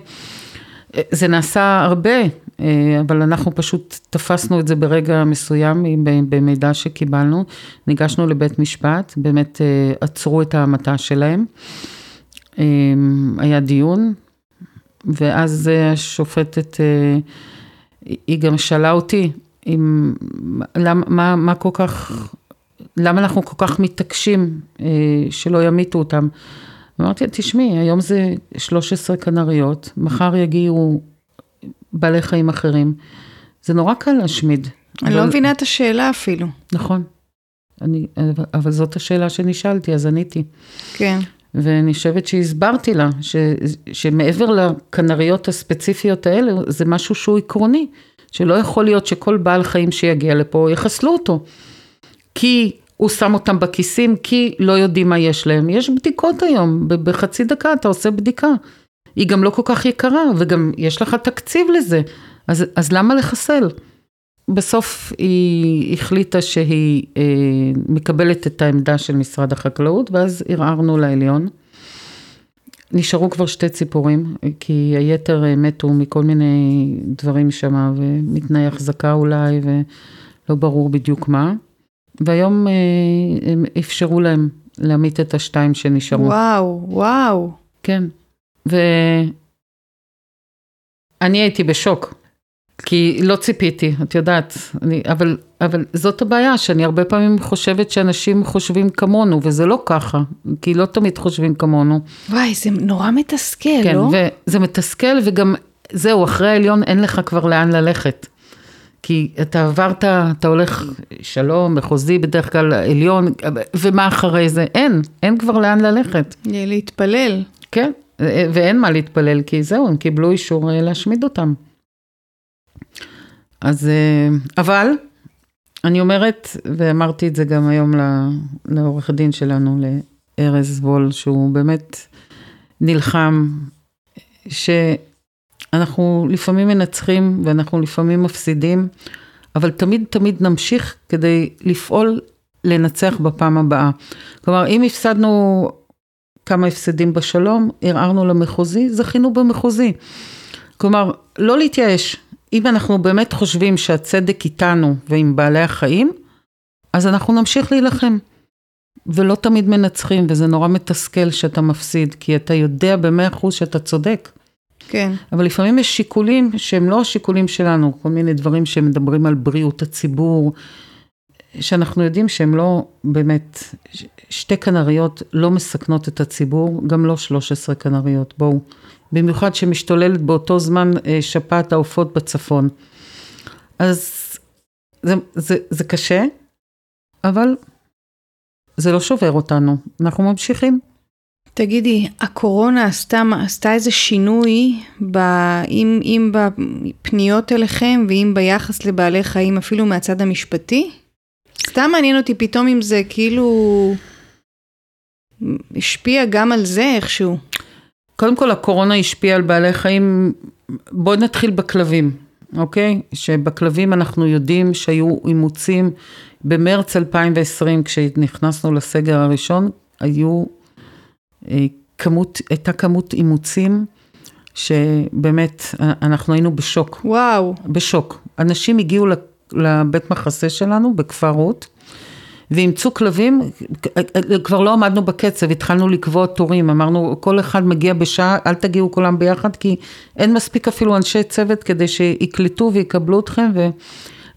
אה, זה נעשה הרבה, אה, אבל אנחנו פשוט תפסנו את זה ברגע מסוים במידע שקיבלנו, ניגשנו לבית משפט, באמת עצרו את ההמתה שלהם, היה דיון, ואז השופטת, היא גם שאלה אותי, אם, למה, מה, מה כל כך למה אנחנו כל כך מתעקשים אה, שלא ימיתו אותם? אמרתי תשמעי, היום זה 13 כנריות, מחר יגיעו בעלי חיים אחרים. זה נורא קל להשמיד. אני לא אבל... לא מבינה את השאלה אפילו. נכון. אני, אבל זאת השאלה שנשאלתי, אז עניתי. כן. ואני חושבת שהסברתי לה, ש, שמעבר לכנריות הספציפיות האלה, זה משהו שהוא עקרוני, שלא יכול להיות שכל בעל חיים שיגיע לפה יחסלו אותו. כי הוא שם אותם בכיסים, כי לא יודעים מה יש להם. יש בדיקות היום, בחצי דקה אתה עושה בדיקה. היא גם לא כל כך יקרה, וגם יש לך תקציב לזה, אז, אז למה לחסל? בסוף היא החליטה שהיא אה, מקבלת את העמדה של משרד החקלאות, ואז ערערנו לעליון. נשארו כבר שתי ציפורים, כי היתר אה, מתו מכל מיני דברים שם, ומתנאי החזקה אולי, ולא ברור בדיוק מה. והיום אה, הם אפשרו להם להמית את השתיים שנשארו. וואו, וואו. כן. ואני הייתי בשוק, כי לא ציפיתי, את יודעת, אני, אבל, אבל זאת הבעיה, שאני הרבה פעמים חושבת שאנשים חושבים כמונו, וזה לא ככה, כי לא תמיד חושבים כמונו. וואי, זה נורא מתסכל, כן, לא? כן, וזה מתסכל, וגם, זהו, אחרי העליון אין לך כבר לאן ללכת. כי אתה עברת, אתה הולך שלום, מחוזי, בדרך כלל עליון, ומה אחרי זה? אין, אין כבר לאן ללכת. להתפלל. כן, ואין מה להתפלל, כי זהו, הם קיבלו אישור אה, להשמיד אותם. אז, אה, אבל, אני אומרת, ואמרתי את זה גם היום לעורך הדין שלנו, לארז וול, שהוא באמת נלחם, שאנחנו לפעמים מנצחים ואנחנו לפעמים מפסידים, אבל תמיד תמיד נמשיך כדי לפעול לנצח בפעם הבאה. כלומר, אם הפסדנו כמה הפסדים בשלום, ערערנו למחוזי, זכינו במחוזי. כלומר, לא להתייאש. אם אנחנו באמת חושבים שהצדק איתנו ועם בעלי החיים, אז אנחנו נמשיך להילחם. ולא תמיד מנצחים, וזה נורא מתסכל שאתה מפסיד, כי אתה יודע במאה אחוז שאתה צודק. כן. אבל לפעמים יש שיקולים שהם לא השיקולים שלנו, כל מיני דברים שמדברים על בריאות הציבור, שאנחנו יודעים שהם לא באמת, שתי כנריות לא מסכנות את הציבור, גם לא 13 כנריות, בואו. במיוחד שמשתוללת באותו זמן אה, שפעת העופות בצפון. אז זה, זה, זה קשה, אבל זה לא שובר אותנו, אנחנו ממשיכים. תגידי, הקורונה עשתה, עשתה איזה שינוי, ב, אם, אם בפניות אליכם ואם ביחס לבעלי חיים, אפילו מהצד המשפטי? סתם מעניין אותי פתאום אם זה כאילו השפיע גם על זה איכשהו. קודם כל הקורונה השפיעה על בעלי חיים, בואי נתחיל בכלבים, אוקיי? שבכלבים אנחנו יודעים שהיו אימוצים במרץ 2020 כשנכנסנו לסגר הראשון, היו כמות, הייתה כמות אימוצים שבאמת אנחנו היינו בשוק. וואו. בשוק. אנשים הגיעו לבית מחסה שלנו בכפר רות. ואימצו כלבים, כבר לא עמדנו בקצב, התחלנו לקבוע תורים, אמרנו כל אחד מגיע בשעה, אל תגיעו כולם ביחד, כי אין מספיק אפילו אנשי צוות כדי שיקלטו ויקבלו אתכם, ו...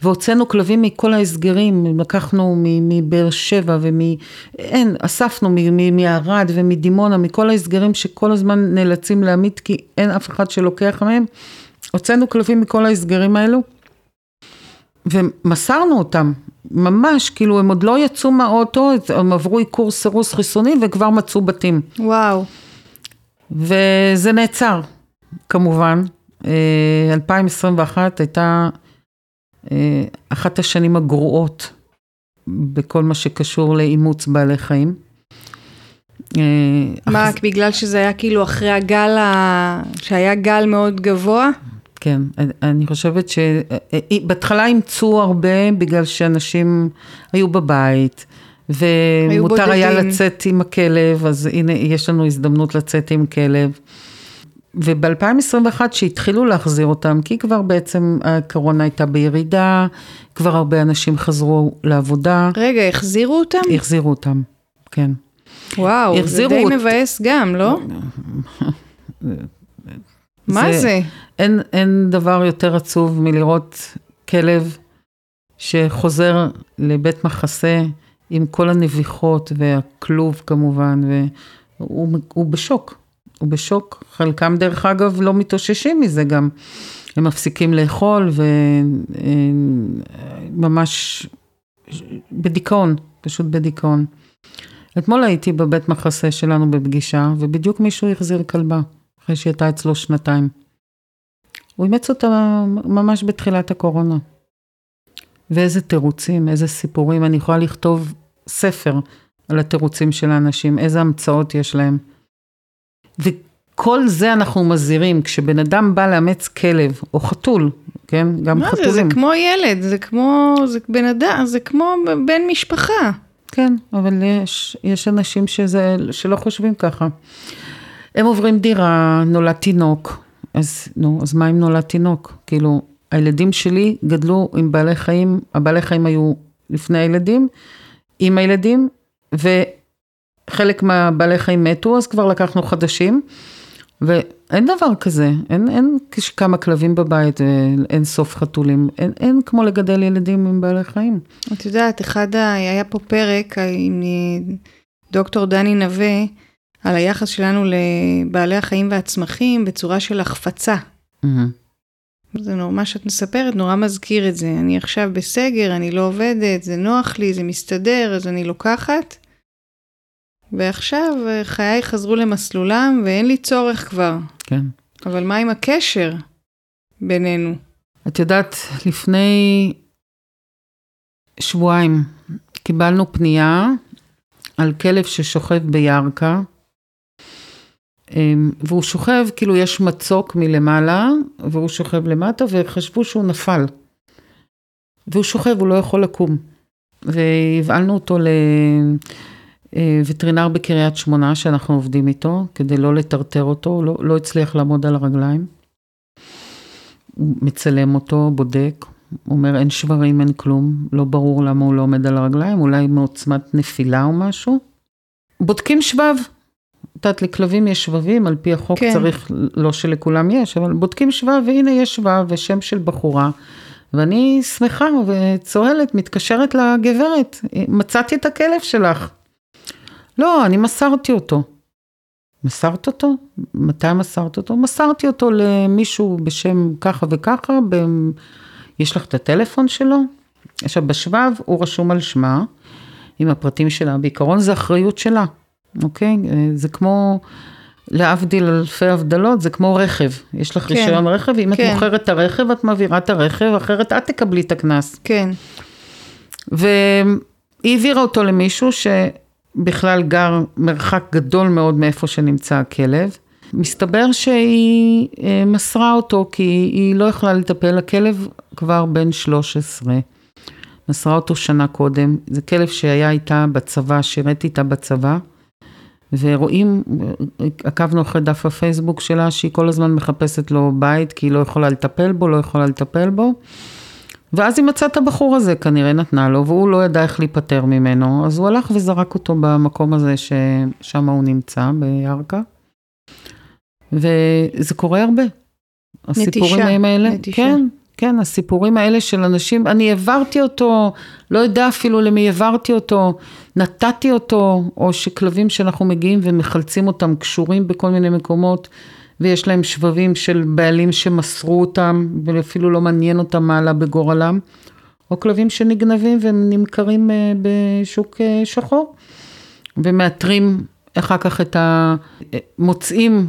והוצאנו כלבים מכל ההסגרים, לקחנו מבאר שבע ומ... אין, אספנו מערד ומדימונה, מכל ההסגרים שכל הזמן נאלצים להמית, כי אין אף אחד שלוקח מהם. הוצאנו כלבים מכל ההסגרים האלו, ומסרנו אותם, ממש, כאילו הם עוד לא יצאו מהאוטו, הם עברו עיקור סירוס חיסוני וכבר מצאו בתים. וואו. וזה נעצר, כמובן. 2021 אה, הייתה אחת השנים הגרועות בכל מה שקשור לאימוץ בעלי חיים. אה, מה, אח... בגלל שזה היה כאילו אחרי הגל, ה... שהיה גל מאוד גבוה? כן, אני חושבת שבהתחלה אימצו הרבה בגלל שאנשים היו בבית. ומותר היה לצאת עם הכלב, אז הנה, יש לנו הזדמנות לצאת עם כלב. וב-2021 שהתחילו להחזיר אותם, כי כבר בעצם הקורונה הייתה בירידה, כבר הרבה אנשים חזרו לעבודה. רגע, החזירו אותם? החזירו אותם, כן. וואו, זה די אות... מבאס גם, לא? מה זה? זה? אין, אין דבר יותר עצוב מלראות כלב שחוזר לבית מחסה עם כל הנביחות והכלוב כמובן, והוא בשוק. הוא בשוק, חלקם דרך אגב לא מתאוששים מזה גם. הם מפסיקים לאכול וממש בדיכאון, פשוט בדיכאון. אתמול הייתי בבית מחסה שלנו בפגישה, ובדיוק מישהו החזיר כלבה, אחרי שהיא הייתה אצלו שנתיים. הוא אימץ אותה ממש בתחילת הקורונה. ואיזה תירוצים, איזה סיפורים, אני יכולה לכתוב ספר על התירוצים של האנשים, איזה המצאות יש להם. וכל זה אנחנו מזהירים, כשבן אדם בא לאמץ כלב או חתול, כן? גם מה חתולים. זה, זה כמו ילד, זה כמו, זה בן אדם, זה כמו בן משפחה. כן, אבל יש, יש אנשים שזה, שלא חושבים ככה. הם עוברים דירה, נולד תינוק, אז נו, אז מה אם נולד תינוק? כאילו, הילדים שלי גדלו עם בעלי חיים, הבעלי חיים היו לפני הילדים, עם הילדים, וחלק מהבעלי חיים מתו, אז כבר לקחנו חדשים, ואין דבר כזה, אין, אין כמה כלבים בבית ואין סוף חתולים, אין, אין כמו לגדל ילדים עם בעלי חיים. את יודעת, אחד, ה... היה פה פרק עם אה, דוקטור דני נווה, על היחס שלנו לבעלי החיים והצמחים בצורה של החפצה. Mm-hmm. זה נורא, מה שאת מספרת נורא מזכיר את זה. אני עכשיו בסגר, אני לא עובדת, זה נוח לי, זה מסתדר, אז אני לוקחת. ועכשיו אה, חיי חזרו למסלולם ואין לי צורך כבר. כן. אבל מה עם הקשר בינינו? את יודעת, לפני שבועיים קיבלנו פנייה על כלב ששוכב בירכא, אמ, והוא שוכב, כאילו יש מצוק מלמעלה, והוא שוכב למטה, וחשבו שהוא נפל. והוא שוכב, הוא לא יכול לקום. והבעלנו אותו לווטרינר בקריית שמונה, שאנחנו עובדים איתו, כדי לא לטרטר אותו, הוא לא, לא הצליח לעמוד על הרגליים. הוא מצלם אותו, בודק, אומר אין שברים, אין כלום, לא ברור למה הוא לא עומד על הרגליים, אולי מעוצמת נפילה או משהו. בודקים שבב. את יודעת, לכלבים יש שבבים, על פי החוק כן. צריך, לא שלכולם יש, אבל בודקים שבב, והנה יש שבב ושם של בחורה. ואני שמחה וצוהלת, מתקשרת לגברת, מצאתי את הכלב שלך. לא, אני מסרתי אותו. מסרת אותו? מתי מסרת אותו? מסרתי אותו למישהו בשם ככה וככה, ב... יש לך את הטלפון שלו? עכשיו בשבב הוא רשום על שמה, עם הפרטים שלה, בעיקרון זה אחריות שלה, אוקיי? זה כמו, להבדיל אלפי הבדלות, זה כמו רכב, יש לך כן, רישיון רכב, אם כן. את מוכרת את הרכב, את מעבירה את הרכב, אחרת את תקבלי את הקנס. כן. והיא העבירה אותו למישהו שבכלל גר מרחק גדול מאוד מאיפה שנמצא הכלב. מסתבר שהיא אה, מסרה אותו כי היא לא יכלה לטפל, הכלב כבר בן 13. מסרה אותו שנה קודם, זה כלב שהיה איתה בצבא, שירת איתה בצבא. ורואים, עקבנו אחרי דף הפייסבוק שלה, שהיא כל הזמן מחפשת לו בית, כי היא לא יכולה לטפל בו, לא יכולה לטפל בו. ואז היא מצאה את הבחור הזה, כנראה נתנה לו, והוא לא ידע איך להיפטר ממנו, אז הוא הלך וזרק אותו במקום הזה ששם הוא נמצא, בירכא. וזה קורה הרבה. הסיפורים האלה, נטישה. כן, כן, הסיפורים האלה של אנשים, אני העברתי אותו, לא יודע אפילו למי העברתי אותו, נתתי אותו, או שכלבים שאנחנו מגיעים ומחלצים אותם קשורים בכל מיני מקומות, ויש להם שבבים של בעלים שמסרו אותם, ואפילו לא מעניין אותם מה עלה בגורלם, או כלבים שנגנבים והם נמכרים אה, בשוק אה, שחור, ומאתרים אחר כך את ה... מוצאים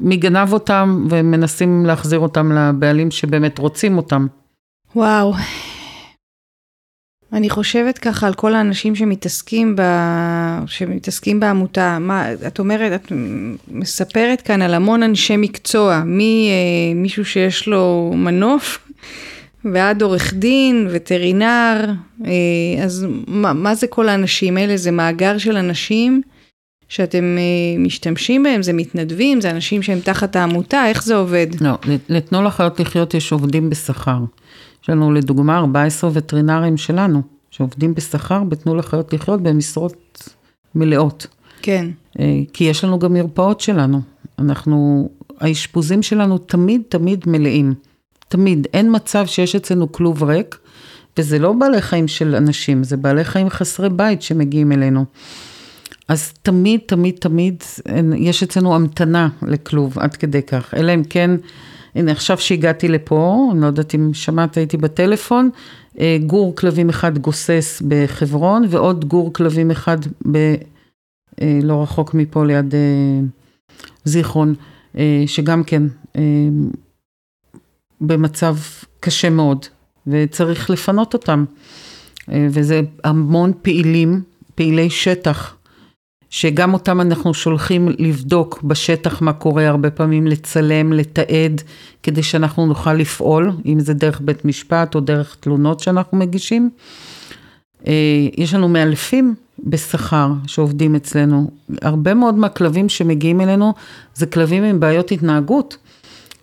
מי גנב אותם, ומנסים להחזיר אותם לבעלים שבאמת רוצים אותם. וואו. אני חושבת ככה על כל האנשים שמתעסקים, ב... שמתעסקים בעמותה. מה, את אומרת, את מספרת כאן על המון אנשי מקצוע, ממישהו שיש לו מנוף ועד עורך דין, וטרינר, אה, אז מה, מה זה כל האנשים האלה? זה מאגר של אנשים שאתם אה, משתמשים בהם, זה מתנדבים, זה אנשים שהם תחת העמותה, איך זה עובד? לא, לתנו לחיות לחיות יש עובדים בשכר. יש לנו לדוגמה 14 וטרינרים שלנו, שעובדים בשכר בתנו לחיות לחיות במשרות מלאות. כן. אה, כי יש לנו גם מרפאות שלנו. אנחנו, האשפוזים שלנו תמיד תמיד מלאים. תמיד. אין מצב שיש אצלנו כלוב ריק, וזה לא בעלי חיים של אנשים, זה בעלי חיים חסרי בית שמגיעים אלינו. אז תמיד, תמיד, תמיד, אין- יש אצלנו המתנה לכלוב, עד כדי כך. אלא אם כן, הנה עכשיו שהגעתי לפה, אני לא יודעת אם שמעת, הייתי בטלפון, אה, גור כלבים אחד גוסס בחברון, ועוד גור כלבים אחד ב... אה, לא רחוק מפה ליד אה, זיכרון, שגם כן במצב קשה מאוד, וצריך לפנות אותם. וזה המון פעילים, פעילי שטח, שגם אותם אנחנו שולחים לבדוק בשטח מה קורה, הרבה פעמים לצלם, לתעד, כדי שאנחנו נוכל לפעול, אם זה דרך בית משפט או דרך תלונות שאנחנו מגישים. אה, יש לנו מאלפים בשכר שעובדים אצלנו. הרבה מאוד מהכלבים שמגיעים אלינו זה כלבים עם בעיות התנהגות,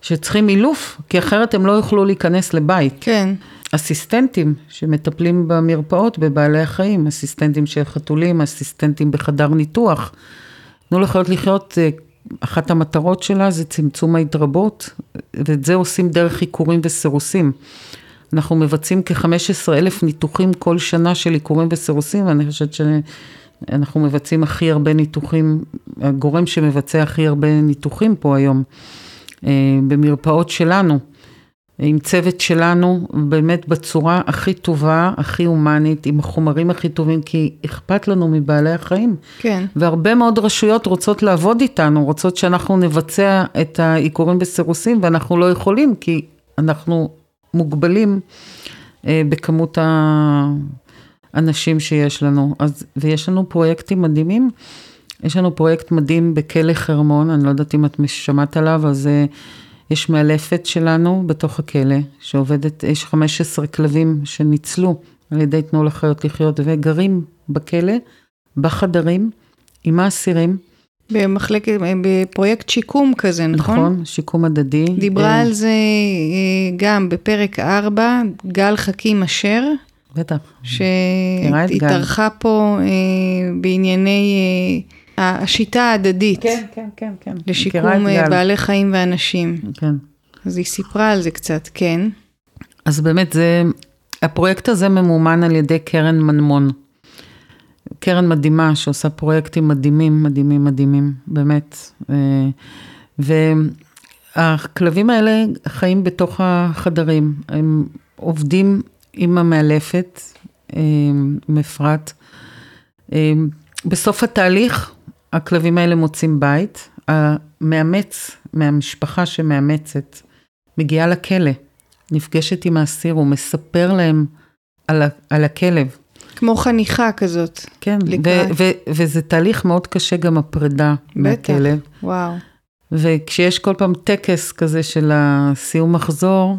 שצריכים אילוף, כי אחרת הם לא יוכלו להיכנס לבית. כן. אסיסטנטים שמטפלים במרפאות בבעלי החיים, אסיסטנטים של חתולים, אסיסטנטים בחדר ניתוח. תנו לחיות לחיות, אה, אחת המטרות שלה זה צמצום ההתרבות, ואת זה עושים דרך עיקורים וסירוסים. אנחנו מבצעים כ-15 אלף ניתוחים כל שנה של עיקורים וסירוסים, ואני חושבת שאנחנו מבצעים הכי הרבה ניתוחים, הגורם שמבצע הכי הרבה ניתוחים פה היום, אה, במרפאות שלנו. עם צוות שלנו, באמת בצורה הכי טובה, הכי הומנית, עם החומרים הכי טובים, כי אכפת לנו מבעלי החיים. כן. והרבה מאוד רשויות רוצות לעבוד איתנו, רוצות שאנחנו נבצע את העיקורים וסירוסים, ואנחנו לא יכולים, כי אנחנו מוגבלים אה, בכמות האנשים שיש לנו. אז, ויש לנו פרויקטים מדהימים. יש לנו פרויקט מדהים בכלא חרמון, אני לא יודעת אם את שמעת עליו, אז... אה, יש מאלפת שלנו בתוך הכלא, שעובדת, יש 15 כלבים שניצלו על ידי תנו לחיות לחיות וגרים בכלא, בחדרים, עם האסירים. במחלקת, בפרויקט שיקום כזה, נכון? נכון, שיקום הדדי. דיברה אה, על זה אה, גם בפרק 4, גל חכים אשר. בטח. שהתארחה פה אה, בענייני... השיטה ההדדית. כן, כן, כן, כן. לשיקום אה, בעלי חיים ואנשים. כן. אז היא סיפרה על זה קצת, כן. אז באמת זה, הפרויקט הזה ממומן על ידי קרן מנמון. קרן מדהימה שעושה פרויקטים מדהימים, מדהימים, מדהימים, באמת. אה, והכלבים האלה חיים בתוך החדרים, הם עובדים עם המאלפת, אה, עם אפרת. בסוף התהליך הכלבים האלה מוצאים בית, המאמץ מהמשפחה שמאמצת מגיעה לכלא, נפגשת עם האסיר, הוא מספר להם על, ה, על הכלב. כמו חניכה כזאת. כן, ו- ו- וזה תהליך מאוד קשה גם הפרידה מהכלב. בטח, וואו. וכשיש כל פעם טקס כזה של הסיום מחזור,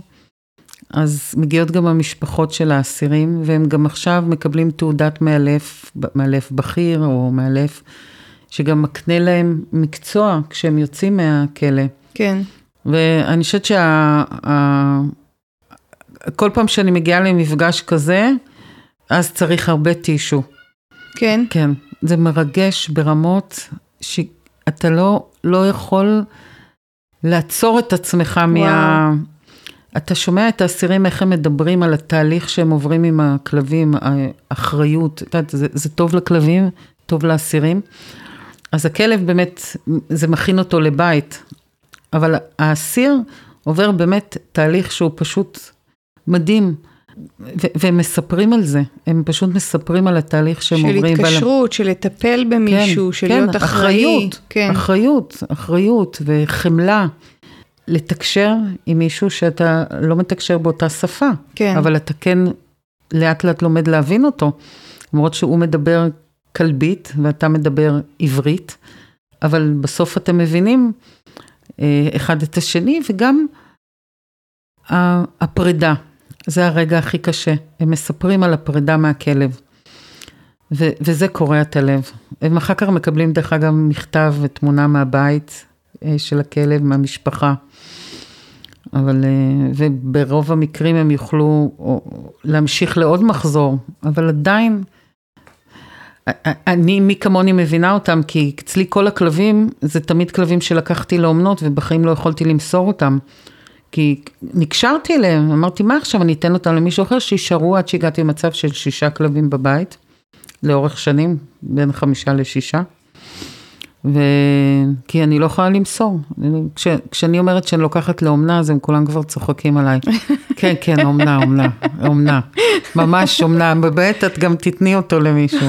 אז מגיעות גם המשפחות של האסירים, והם גם עכשיו מקבלים תעודת מאלף, מאלף בכיר או מאלף שגם מקנה להם מקצוע כשהם יוצאים מהכלא. כן. ואני חושבת שה... ה... כל פעם שאני מגיעה למפגש כזה, אז צריך הרבה טישו. כן. כן. זה מרגש ברמות שאתה לא, לא יכול לעצור את עצמך וואו. מה... אתה שומע את האסירים, איך הם מדברים על התהליך שהם עוברים עם הכלבים, האחריות, את יודעת, זה, זה טוב לכלבים, טוב לאסירים, אז הכלב באמת, זה מכין אותו לבית, אבל האסיר עובר באמת תהליך שהוא פשוט מדהים. והם מספרים על זה, הם פשוט מספרים על התהליך שהם של עוברים. של התקשרות, ועל... של לטפל במישהו, כן, של כן, להיות אחראי. אחריות, כן, אחריות, אחריות וחמלה. לתקשר עם מישהו שאתה לא מתקשר באותה שפה, כן. אבל אתה כן לאט לאט לומד להבין אותו, למרות שהוא מדבר כלבית ואתה מדבר עברית, אבל בסוף אתם מבינים אה, אחד את השני, וגם הפרידה, זה הרגע הכי קשה. הם מספרים על הפרידה מהכלב, ו- וזה קורע את הלב. הם אחר כך מקבלים דרך אגב מכתב ותמונה מהבית אה, של הכלב, מהמשפחה. אבל, אה, וברוב המקרים הם יוכלו להמשיך לעוד מחזור, אבל עדיין, אני, מי כמוני מבינה אותם, כי אצלי כל הכלבים, זה תמיד כלבים שלקחתי לאומנות, ובחיים לא יכולתי למסור אותם. כי נקשרתי אליהם, אמרתי, מה עכשיו, אני אתן אותם למישהו אחר, שישארו עד שהגעתי למצב של שישה כלבים בבית, לאורך שנים, בין חמישה לשישה. ו... כי אני לא יכולה למסור. כש... כשאני אומרת שאני לוקחת לאומנה, אז הם כולם כבר צוחקים עליי. כן, כן, אומנה, אומנה, אומנה. ממש אומנה, באמת את גם תתני אותו למישהו.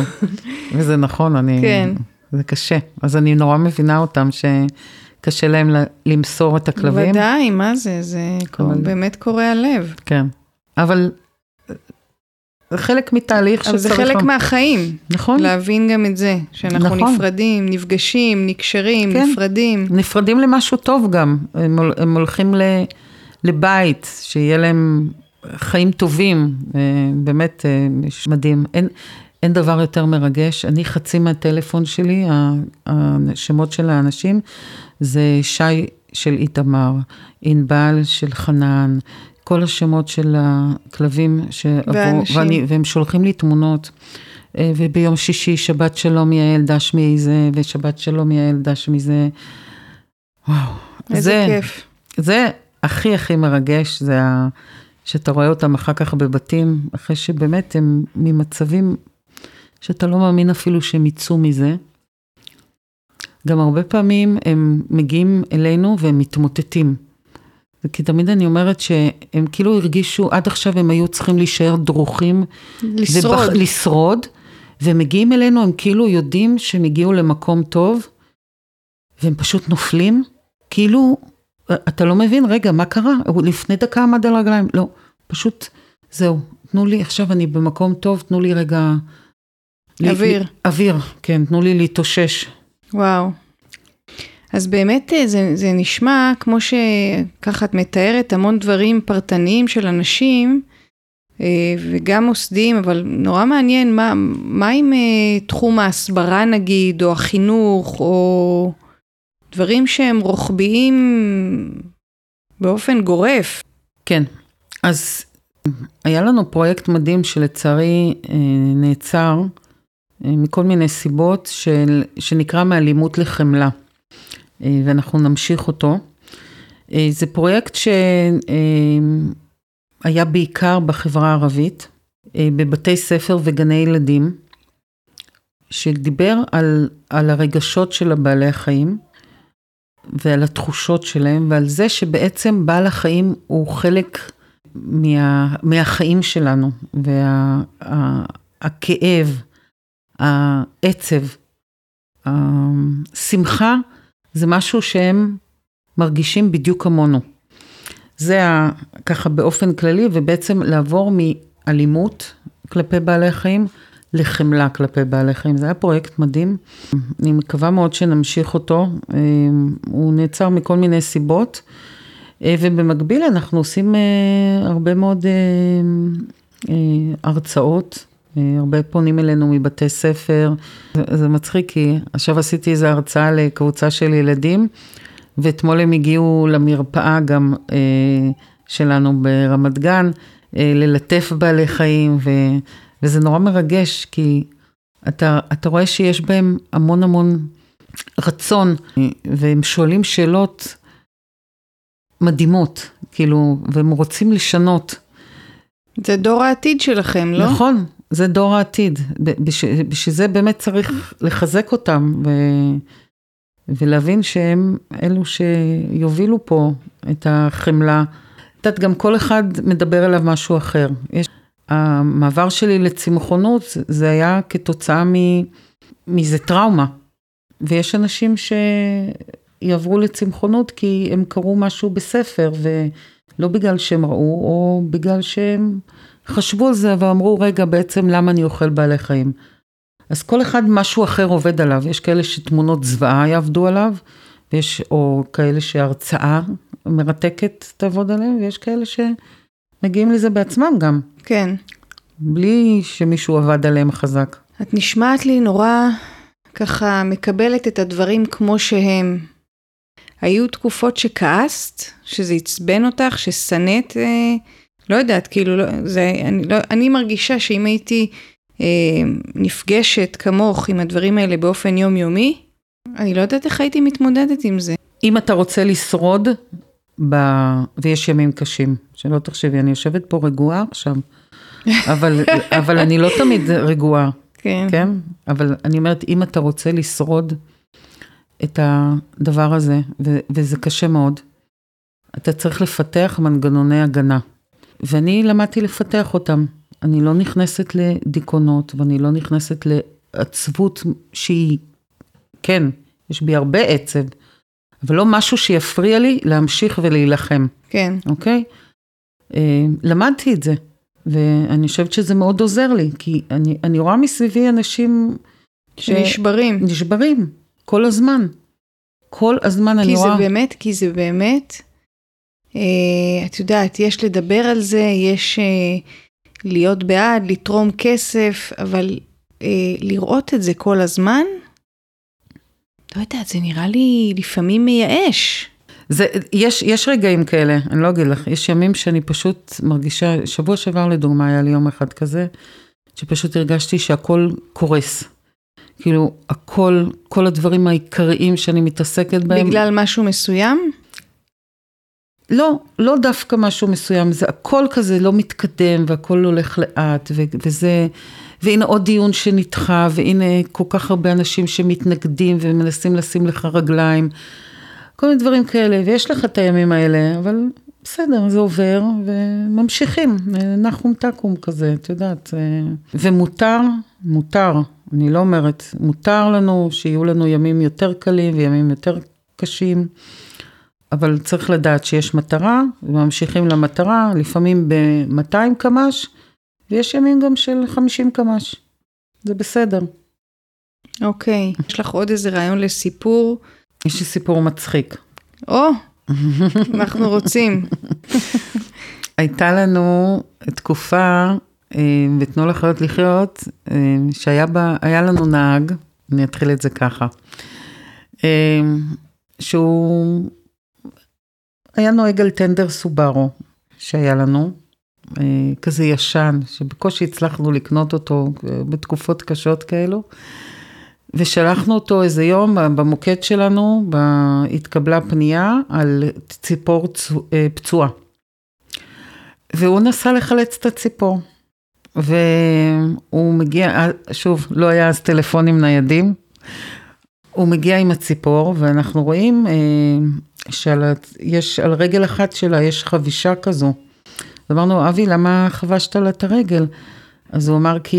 וזה נכון, אני... כן. זה קשה. אז אני נורא מבינה אותם, קשה להם למסור את הכלבים. ודאי, מה זה? זה אבל... באמת קורע הלב. כן, אבל זה חלק מתהליך שצריך... אבל זה חלק לו... מהחיים. נכון. להבין גם את זה, שאנחנו נכון. נפרדים, נפגשים, נקשרים, כן. נפרדים. נפרדים למשהו טוב גם. הם, הם הולכים ל, לבית, שיהיה להם חיים טובים, אה, באמת אה, מדהים. אין, אין דבר יותר מרגש. אני חצי מהטלפון שלי, השמות של האנשים, זה שי של איתמר, ענבל של חנן, כל השמות של הכלבים שעברו, ואני, והם שולחים לי תמונות. אה, וביום שישי, שבת שלום יעל דש מזה, ושבת שלום יעל דש מזה. וואו. איזה זה, כיף. זה הכי הכי מרגש, זה ה... שאתה רואה אותם אחר כך בבתים, אחרי שבאמת הם ממצבים שאתה לא מאמין אפילו שהם יצאו מזה. גם הרבה פעמים הם מגיעים אלינו והם מתמוטטים. כי תמיד אני אומרת שהם כאילו הרגישו, עד עכשיו הם היו צריכים להישאר דרוכים. לשרוד. ובח, לשרוד, ומגיעים אלינו, הם כאילו יודעים שהם הגיעו למקום טוב, והם פשוט נופלים, כאילו, אתה לא מבין, רגע, מה קרה? הוא לפני דקה עמד על הרגליים. לא, פשוט, זהו, תנו לי, עכשיו אני במקום טוב, תנו לי רגע... אוויר. לי, אוויר, כן, תנו לי להתאושש. וואו. אז באמת אה, זה, זה נשמע כמו שככה את מתארת המון דברים פרטניים של אנשים, אה, וגם מוסדיים, אבל נורא מעניין מה, מה עם אה, תחום ההסברה נגיד, או החינוך, או דברים שהם רוחביים באופן גורף. כן, אז היה לנו פרויקט מדהים שלצערי נעצר מכל מיני סיבות, של, שנקרא מאלימות לחמלה. אה, ואנחנו נמשיך אותו. אה, זה פרויקט שהיה בעיקר בחברה הערבית, אה, בבתי ספר וגני ילדים, שדיבר על, על הרגשות של הבעלי החיים ועל התחושות שלהם ועל זה שבעצם בעל החיים הוא חלק מה, מהחיים שלנו והכאב, וה, העצב, השמחה זה משהו שהם מרגישים בדיוק כמונו. זה ה, ככה באופן כללי, ובעצם לעבור מאלימות כלפי בעלי חיים לחמלה כלפי בעלי חיים. זה היה פרויקט מדהים, אני מקווה מאוד שנמשיך אותו. אה, הוא נעצר מכל מיני סיבות, אה, ובמקביל אנחנו עושים אה, הרבה מאוד הרצאות. הרבה פונים אלינו מבתי ספר, זה, זה מצחיק כי עכשיו עשיתי איזו הרצאה לקבוצה של ילדים, ואתמול הם הגיעו למרפאה גם אה, שלנו ברמת גן, אה, ללטף בעלי חיים, ו, וזה נורא מרגש, כי אתה, אתה רואה שיש בהם המון המון רצון, והם שואלים שאלות מדהימות, כאילו, והם רוצים לשנות. זה דור העתיד שלכם, לא? נכון, זה דור העתיד, בשביל זה באמת צריך לחזק אותם ו, ולהבין שהם אלו שיובילו פה את החמלה. את יודעת, גם כל אחד מדבר אליו משהו אחר. יש, המעבר שלי לצמחונות זה היה כתוצאה מאיזה טראומה. ויש אנשים שיעברו לצמחונות כי הם קראו משהו בספר, ולא בגלל שהם ראו, או בגלל שהם... חשבו על זה ואמרו, רגע, בעצם למה אני אוכל בעלי חיים? אז כל אחד משהו אחר עובד עליו, יש כאלה שתמונות זוועה יעבדו עליו, ויש, או כאלה שהרצאה מרתקת תעבוד עליהם, ויש כאלה שמגיעים לזה בעצמם גם. כן. בלי שמישהו עבד עליהם חזק. את נשמעת לי נורא ככה מקבלת את הדברים כמו שהם. היו תקופות שכעסת, שזה עצבן אותך, ששנאת אה, לא יודעת, כאילו, לא, זה, אני, לא, אני מרגישה שאם הייתי אה, נפגשת כמוך עם הדברים האלה באופן יומיומי, אני לא יודעת איך הייתי מתמודדת עם זה. אם אתה רוצה לשרוד, ב... ויש ימים קשים, שלא תחשבי, אני יושבת פה רגועה עכשיו, אבל, אבל אני לא תמיד רגועה, כן. כן? אבל אני אומרת, אם אתה רוצה לשרוד את הדבר הזה, ו... וזה קשה מאוד, אתה צריך לפתח מנגנוני הגנה. ואני למדתי לפתח אותם. אני לא נכנסת לדיכאונות ואני לא נכנסת לעצבות שהיא, כן, יש בי הרבה עצב, אבל לא משהו שיפריע לי להמשיך ולהילחם, כן. אוקיי? אה, למדתי את זה, ואני חושבת שזה מאוד עוזר לי, כי אני, אני רואה מסביבי אנשים ש- שנשברים. נשברים, כל הזמן. כל הזמן אני כי זה רואה... באמת, כי זה באמת, את יודעת, יש לדבר על זה, יש אה, להיות בעד, לתרום כסף, אבל אה, לראות את זה כל הזמן, לא יודעת, זה נראה לי לפעמים מייאש. זה, יש, יש רגעים כאלה, אני לא אגיד לך, יש ימים שאני פשוט מרגישה, שבוע שעבר לדוגמה היה לי יום אחד כזה, שפשוט הרגשתי שהכל קורס. כאילו, הכל, כל הדברים העיקריים שאני מתעסקת בהם. בגלל משהו מסוים? לא, לא דווקא משהו מסוים, זה הכל כזה לא מתקדם והכל הולך לאט, ו- וזה, והנה עוד דיון שנדחה, והנה כל כך הרבה אנשים שמתנגדים ומנסים לשים לך רגליים, כל מיני דברים כאלה, ויש לך את הימים האלה, אבל בסדר, זה עובר, וממשיכים, נחום תקום כזה, את יודעת, אה, ומותר, מותר, אני לא אומרת, מותר לנו שיהיו לנו ימים יותר קלים וימים יותר קשים. אבל צריך לדעת שיש מטרה, וממשיכים למטרה, לפעמים ב-200 קמ"ש, ויש ימים גם של 50 קמ"ש. זה בסדר. אוקיי. יש לך עוד איזה רעיון לסיפור? יש לי סיפור מצחיק. או, אנחנו רוצים. הייתה לנו תקופה, אה, ותנו לחיות לחיות, אה, שהיה בה, לנו נהג, אני אתחיל את זה ככה, אה, שהוא היה נוהג על טנדר סובארו שהיה לנו, כזה ישן, שבקושי הצלחנו לקנות אותו בתקופות קשות כאלו. ושלחנו אותו איזה יום במוקד שלנו, התקבלה פנייה על ציפור פצועה. והוא נסע לחלץ את הציפור. והוא מגיע, שוב, לא היה אז טלפונים ניידים. הוא מגיע עם הציפור, ואנחנו רואים אה, שיש, על רגל אחת שלה יש חבישה כזו. אמרנו, אבי, למה חבשת לה את הרגל? אז הוא אמר כי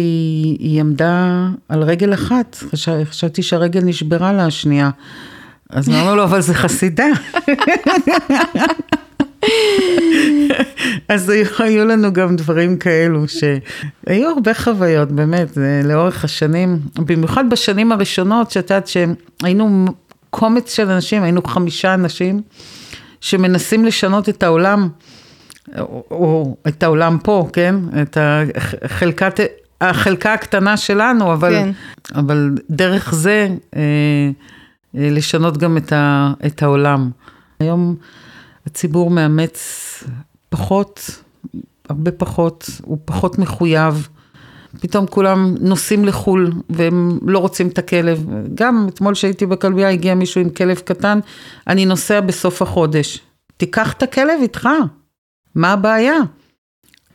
היא עמדה על רגל אחת, חשב, חשבתי שהרגל נשברה לה השנייה. אז אמרנו לו, אבל זה חסידה. אז היו לנו גם דברים כאלו, שהיו הרבה חוויות, באמת, לאורך השנים, במיוחד בשנים הראשונות, שאת יודעת שהיינו קומץ של אנשים, היינו חמישה אנשים, שמנסים לשנות את העולם. או, או את העולם פה, כן? את החלקת, החלקה הקטנה שלנו, אבל, כן. אבל דרך זה אה, אה, לשנות גם את, ה, את העולם. היום הציבור מאמץ פחות, הרבה פחות, הוא פחות מחויב. פתאום כולם נוסעים לחו"ל והם לא רוצים את הכלב. גם אתמול שהייתי בכלבייה הגיע מישהו עם כלב קטן, אני נוסע בסוף החודש. תיקח את הכלב איתך. מה הבעיה?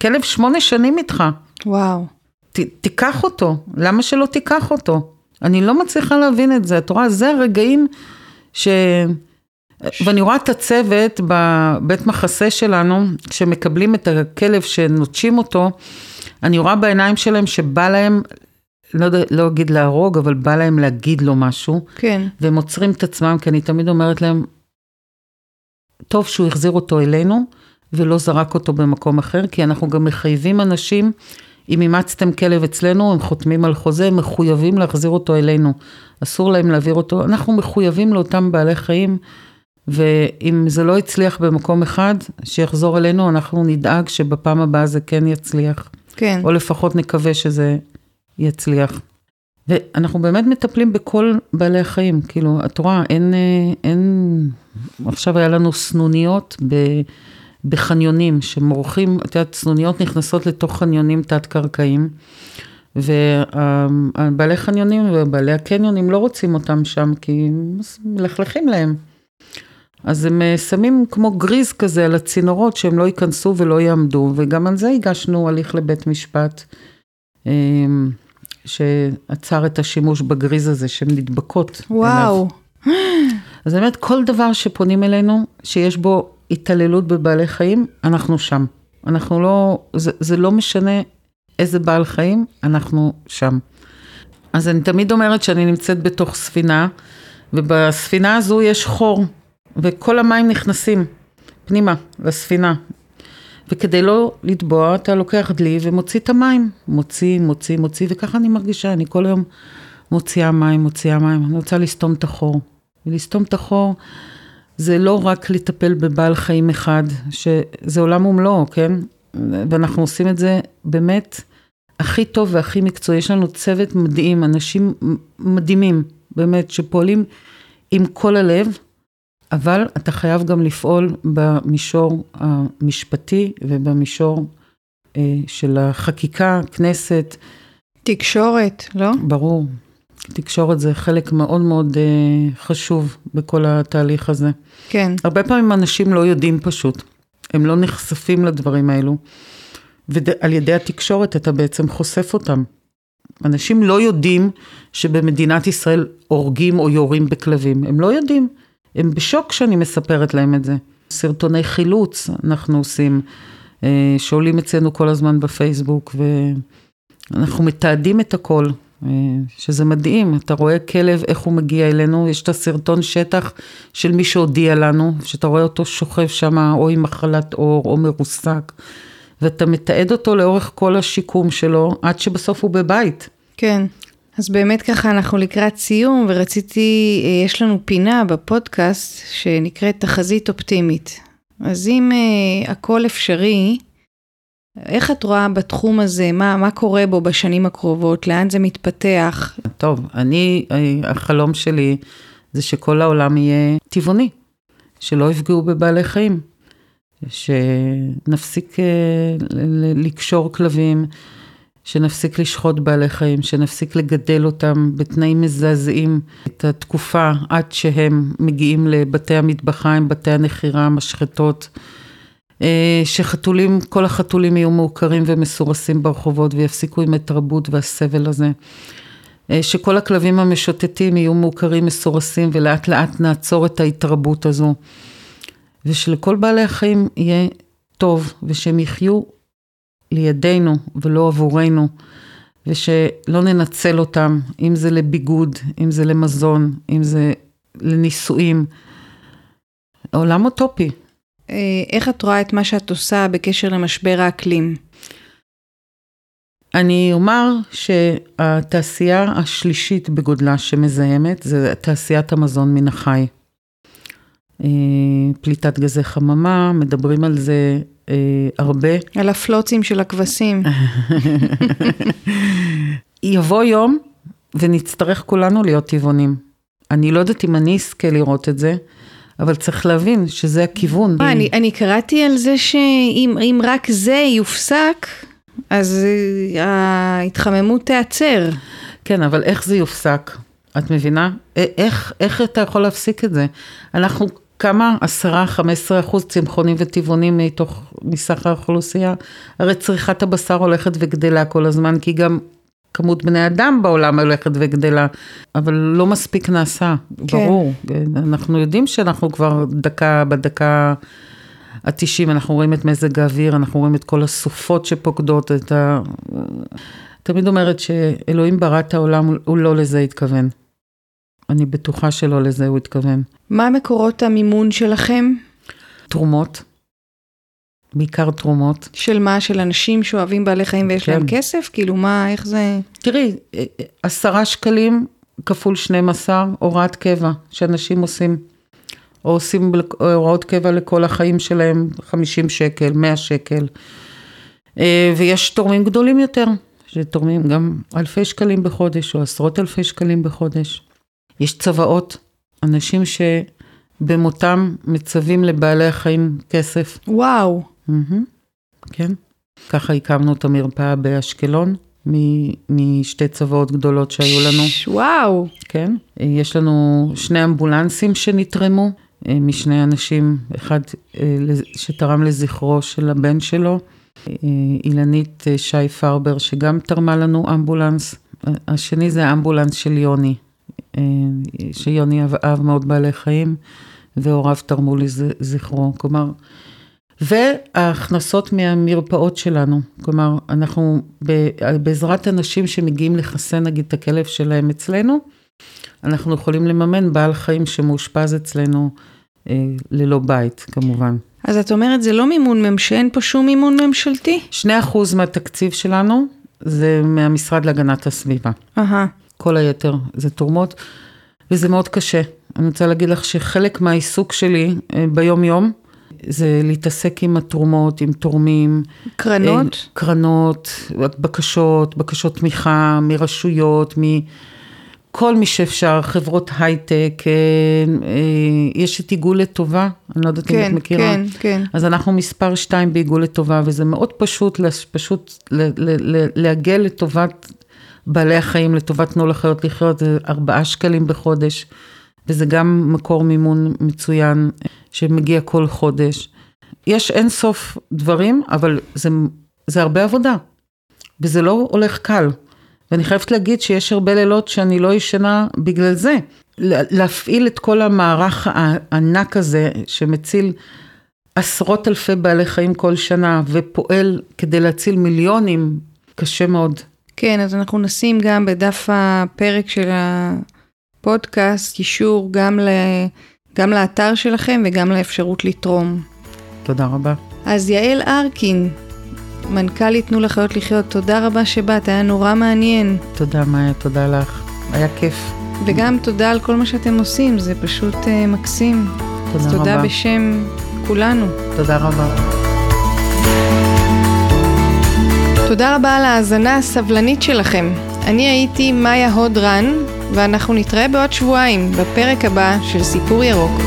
כלב שמונה שנים איתך. וואו. ת, תיקח אותו, למה שלא תיקח אותו? אני לא מצליחה להבין את זה, את רואה, זה הרגעים ש... ואני רואה את הצוות בבית מחסה שלנו, שמקבלים את הכלב שנוטשים אותו, אני רואה בעיניים שלהם שבא להם, לא, לא אגיד להרוג, אבל בא להם להגיד לו משהו. כן. והם עוצרים את עצמם, כי אני תמיד אומרת להם, טוב שהוא החזיר אותו אלינו, ולא זרק אותו במקום אחר, כי אנחנו גם מחייבים אנשים, אם אימצתם כלב אצלנו, הם חותמים על חוזה, הם מחויבים להחזיר אותו אלינו. אסור להם להעביר אותו, אנחנו מחויבים לאותם בעלי חיים, ואם זה לא הצליח במקום אחד, שיחזור אלינו, אנחנו נדאג שבפעם הבאה זה כן יצליח. כן. או לפחות נקווה שזה יצליח. ואנחנו באמת מטפלים בכל בעלי החיים, כאילו, את רואה, אין, אין, עכשיו היה לנו סנוניות ב... בחניונים שמורחים, את יודעת, צנוניות נכנסות לתוך חניונים תת-קרקעיים, ובעלי חניונים ובעלי הקניונים לא רוצים אותם שם, כי מלכלכים להם. אז הם אה, שמים כמו גריז כזה על הצינורות שהם לא ייכנסו ולא יעמדו, וגם על זה הגשנו הליך לבית משפט, אה, שעצר את השימוש בגריז הזה, שהן נדבקות. וואו. אליו. אז באמת, כל דבר שפונים אלינו, שיש בו התעללות בבעלי חיים, אנחנו שם. אנחנו לא, זה, זה לא משנה איזה בעל חיים, אנחנו שם. אז אני תמיד אומרת שאני נמצאת בתוך ספינה, ובספינה הזו יש חור. וכל המים נכנסים פנימה, לספינה. וכדי לא לטבוע, אתה לוקח דלי ומוציא את המים. מוציא, מוציא, מוציא, וככה אני מרגישה, אני כל היום מוציאה מים, מוציאה מים. אני רוצה לסתום את החור. ולסתום את החור זה לא רק לטפל בבעל חיים אחד, שזה עולם ומלואו, כן? ואנחנו עושים את זה באמת הכי טוב והכי מקצועי. יש לנו צוות מדהים, אנשים מדהימים, באמת, שפועלים עם כל הלב, אבל אתה חייב גם לפעול במישור המשפטי ובמישור אה, של החקיקה, כנסת. תקשורת, לא? ברור. תקשורת זה חלק מאוד מאוד אה, חשוב בכל התהליך הזה. כן. הרבה פעמים אנשים לא יודעים פשוט, הם לא נחשפים לדברים האלו, ועל ידי התקשורת אתה בעצם חושף אותם. אנשים לא יודעים שבמדינת ישראל הורגים או יורים בכלבים, הם לא יודעים. הם בשוק שאני מספרת להם את זה. סרטוני חילוץ אנחנו עושים, אה, שעולים אצלנו כל הזמן בפייסבוק, ואנחנו מתעדים את הכל, אה, שזה מדהים, אתה רואה כלב, איך הוא מגיע אלינו, יש את הסרטון שטח של מי שהודיע לנו, שאתה רואה אותו שוכב שם או עם מחלת עור או מרוסק, ואתה מתעד אותו לאורך כל השיקום שלו, עד שבסוף הוא בבית. כן. אז באמת ככה אנחנו לקראת סיום, ורציתי, אה, יש לנו פינה בפודקאסט שנקראת תחזית אופטימית. אז אם uh, הכל אפשרי, איך את רואה בתחום הזה, מה, מה קורה בו בשנים הקרובות, לאן זה מתפתח? טוב, אני, אה, החלום שלי זה שכל העולם יהיה טבעוני, שלא יפגעו בבעלי חיים, שנפסיק לקשור כלבים. שנפסיק לשחוט בעלי חיים, שנפסיק לגדל אותם בתנאים מזעזעים את התקופה עד שהם מגיעים לבתי המטבחיים, בתי הנחירה, המשחטות. אה, שחתולים, כל החתולים יהיו מעוקרים ומסורסים ברחובות ויפסיקו עם התרבות והסבל הזה. אה, שכל הכלבים המשוטטים יהיו מעוקרים, מסורסים ולאט לאט נעצור את ההתרבות הזו. ושלכל בעלי החיים יהיה טוב ושהם יחיו לידינו ולא עבורנו, ושלא ננצל אותם, אם זה לביגוד, אם זה למזון, אם זה לנישואים. עולם אוטופי. אה, איך את רואה את מה שאת עושה בקשר למשבר האקלים? אני אומר שהתעשייה השלישית בגודלה שמזהמת זה תעשיית המזון מן החי. אה, פליטת גזי חממה, מדברים על זה אה, הרבה. על הפלוצים של הכבשים. יבוא יום ונצטרך כולנו להיות טבעונים. אני לא יודעת אם אני אזכה לראות את זה, אבל צריך להבין שזה הכיוון. מה, אני, אני קראתי על זה שאם רק זה יופסק, אז אה, ההתחממות תיעצר. כן, אבל איך זה יופסק? את מבינה? איך, איך אתה יכול להפסיק את זה? אנחנו כמה? עשרה, חמש עשרה אחוז צמחונים וטבעונים מתוך, מסך האוכלוסייה? הרי צריכת הבשר הולכת וגדלה כל הזמן, כי גם כמות בני אדם בעולם הולכת וגדלה, אבל לא מספיק נעשה, כן. ברור. אנחנו יודעים שאנחנו כבר דקה בדקה ה-90, אנחנו רואים את מזג האוויר, אנחנו רואים את כל הסופות שפוקדות את ה... תמיד אומרת שאלוהים ברא את העולם, הוא לא לזה התכוון. אני בטוחה שלא לזה הוא התכוון. מה מקורות המימון שלכם? תרומות. בעיקר תרומות. של מה? של אנשים שאוהבים בעלי חיים ויש כן. להם כסף? כאילו מה, איך זה... תראי, עשרה שקלים כפול 12 הוראת קבע שאנשים עושים. או עושים הוראות קבע לכל החיים שלהם 50 שקל, 100 שקל. אה, ויש תורמים גדולים יותר, שתורמים גם אלפי שקלים בחודש או עשרות אלפי שקלים בחודש. יש צוואות, אנשים שבמותם מצווים לבעלי החיים כסף. וואו. Mm-hmm, כן. ככה הקמנו את המרפאה באשקלון, משתי צוואות גדולות שהיו לנו. וואו. כן. יש לנו שני אמבולנסים שנתרמו אה, משני אנשים, אחד אה, שתרם לזכרו של הבן שלו, אה, אילנית שי פרבר, שגם תרמה לנו אמבולנס. השני זה האמבולנס של יוני, שיוני אהב מאוד בעלי חיים, והוריו תרמו לזכרו. כלומר, וההכנסות מהמרפאות שלנו, כלומר, אנחנו בעזרת אנשים שמגיעים לחסן נגיד את הכלב שלהם אצלנו, אנחנו יכולים לממן בעל חיים שמאושפז אצלנו ללא בית כמובן. אז את אומרת, זה לא מימון ממשלתי, אין פה שום מימון ממשלתי? 2% מהתקציב שלנו זה מהמשרד להגנת הסביבה. אהה. כל היתר זה תרומות, וזה מאוד קשה. אני רוצה להגיד לך שחלק מהעיסוק שלי אה, ביום-יום, זה להתעסק עם התרומות, עם תורמים. קרנות? אה, קרנות, בקשות, בקשות תמיכה מרשויות, מכל מי שאפשר, חברות הייטק, אה, יש את עיגול לטובה, אני לא יודעת כן, אם את מכירה. כן, כן. אז אנחנו מספר שתיים בעיגול לטובה, וזה מאוד פשוט, פשוט לעגל לטובת בעלי החיים, לטובת תנו לחיות לחיות, זה ארבעה שקלים בחודש, וזה גם מקור מימון מצוין שמגיע כל חודש. יש אין סוף דברים, אבל זה, זה הרבה עבודה, וזה לא הולך קל. ואני חייבת להגיד שיש הרבה לילות שאני לא ישנה בגלל זה. להפעיל את כל המערך הענק הזה שמציל עשרות אלפי בעלי חיים כל שנה ופועל כדי להציל מיליונים, קשה מאוד. כן, אז אנחנו נשים גם בדף הפרק של הפודקאסט קישור גם, ל... גם לאתר שלכם וגם לאפשרות לתרום. תודה רבה. אז יעל ארקין, מנכ"לית תנו לחיות לחיות, תודה רבה שבאת, היה נורא מעניין. תודה מאיה, תודה לך, היה כיף. וגם תודה על כל מה שאתם עושים, זה פשוט uh, מקסים. תודה אז תודה רבה. בשם כולנו. תודה רבה. תודה רבה על ההאזנה הסבלנית שלכם. אני הייתי מאיה הוד רן, ואנחנו נתראה בעוד שבועיים בפרק הבא של סיפור ירוק.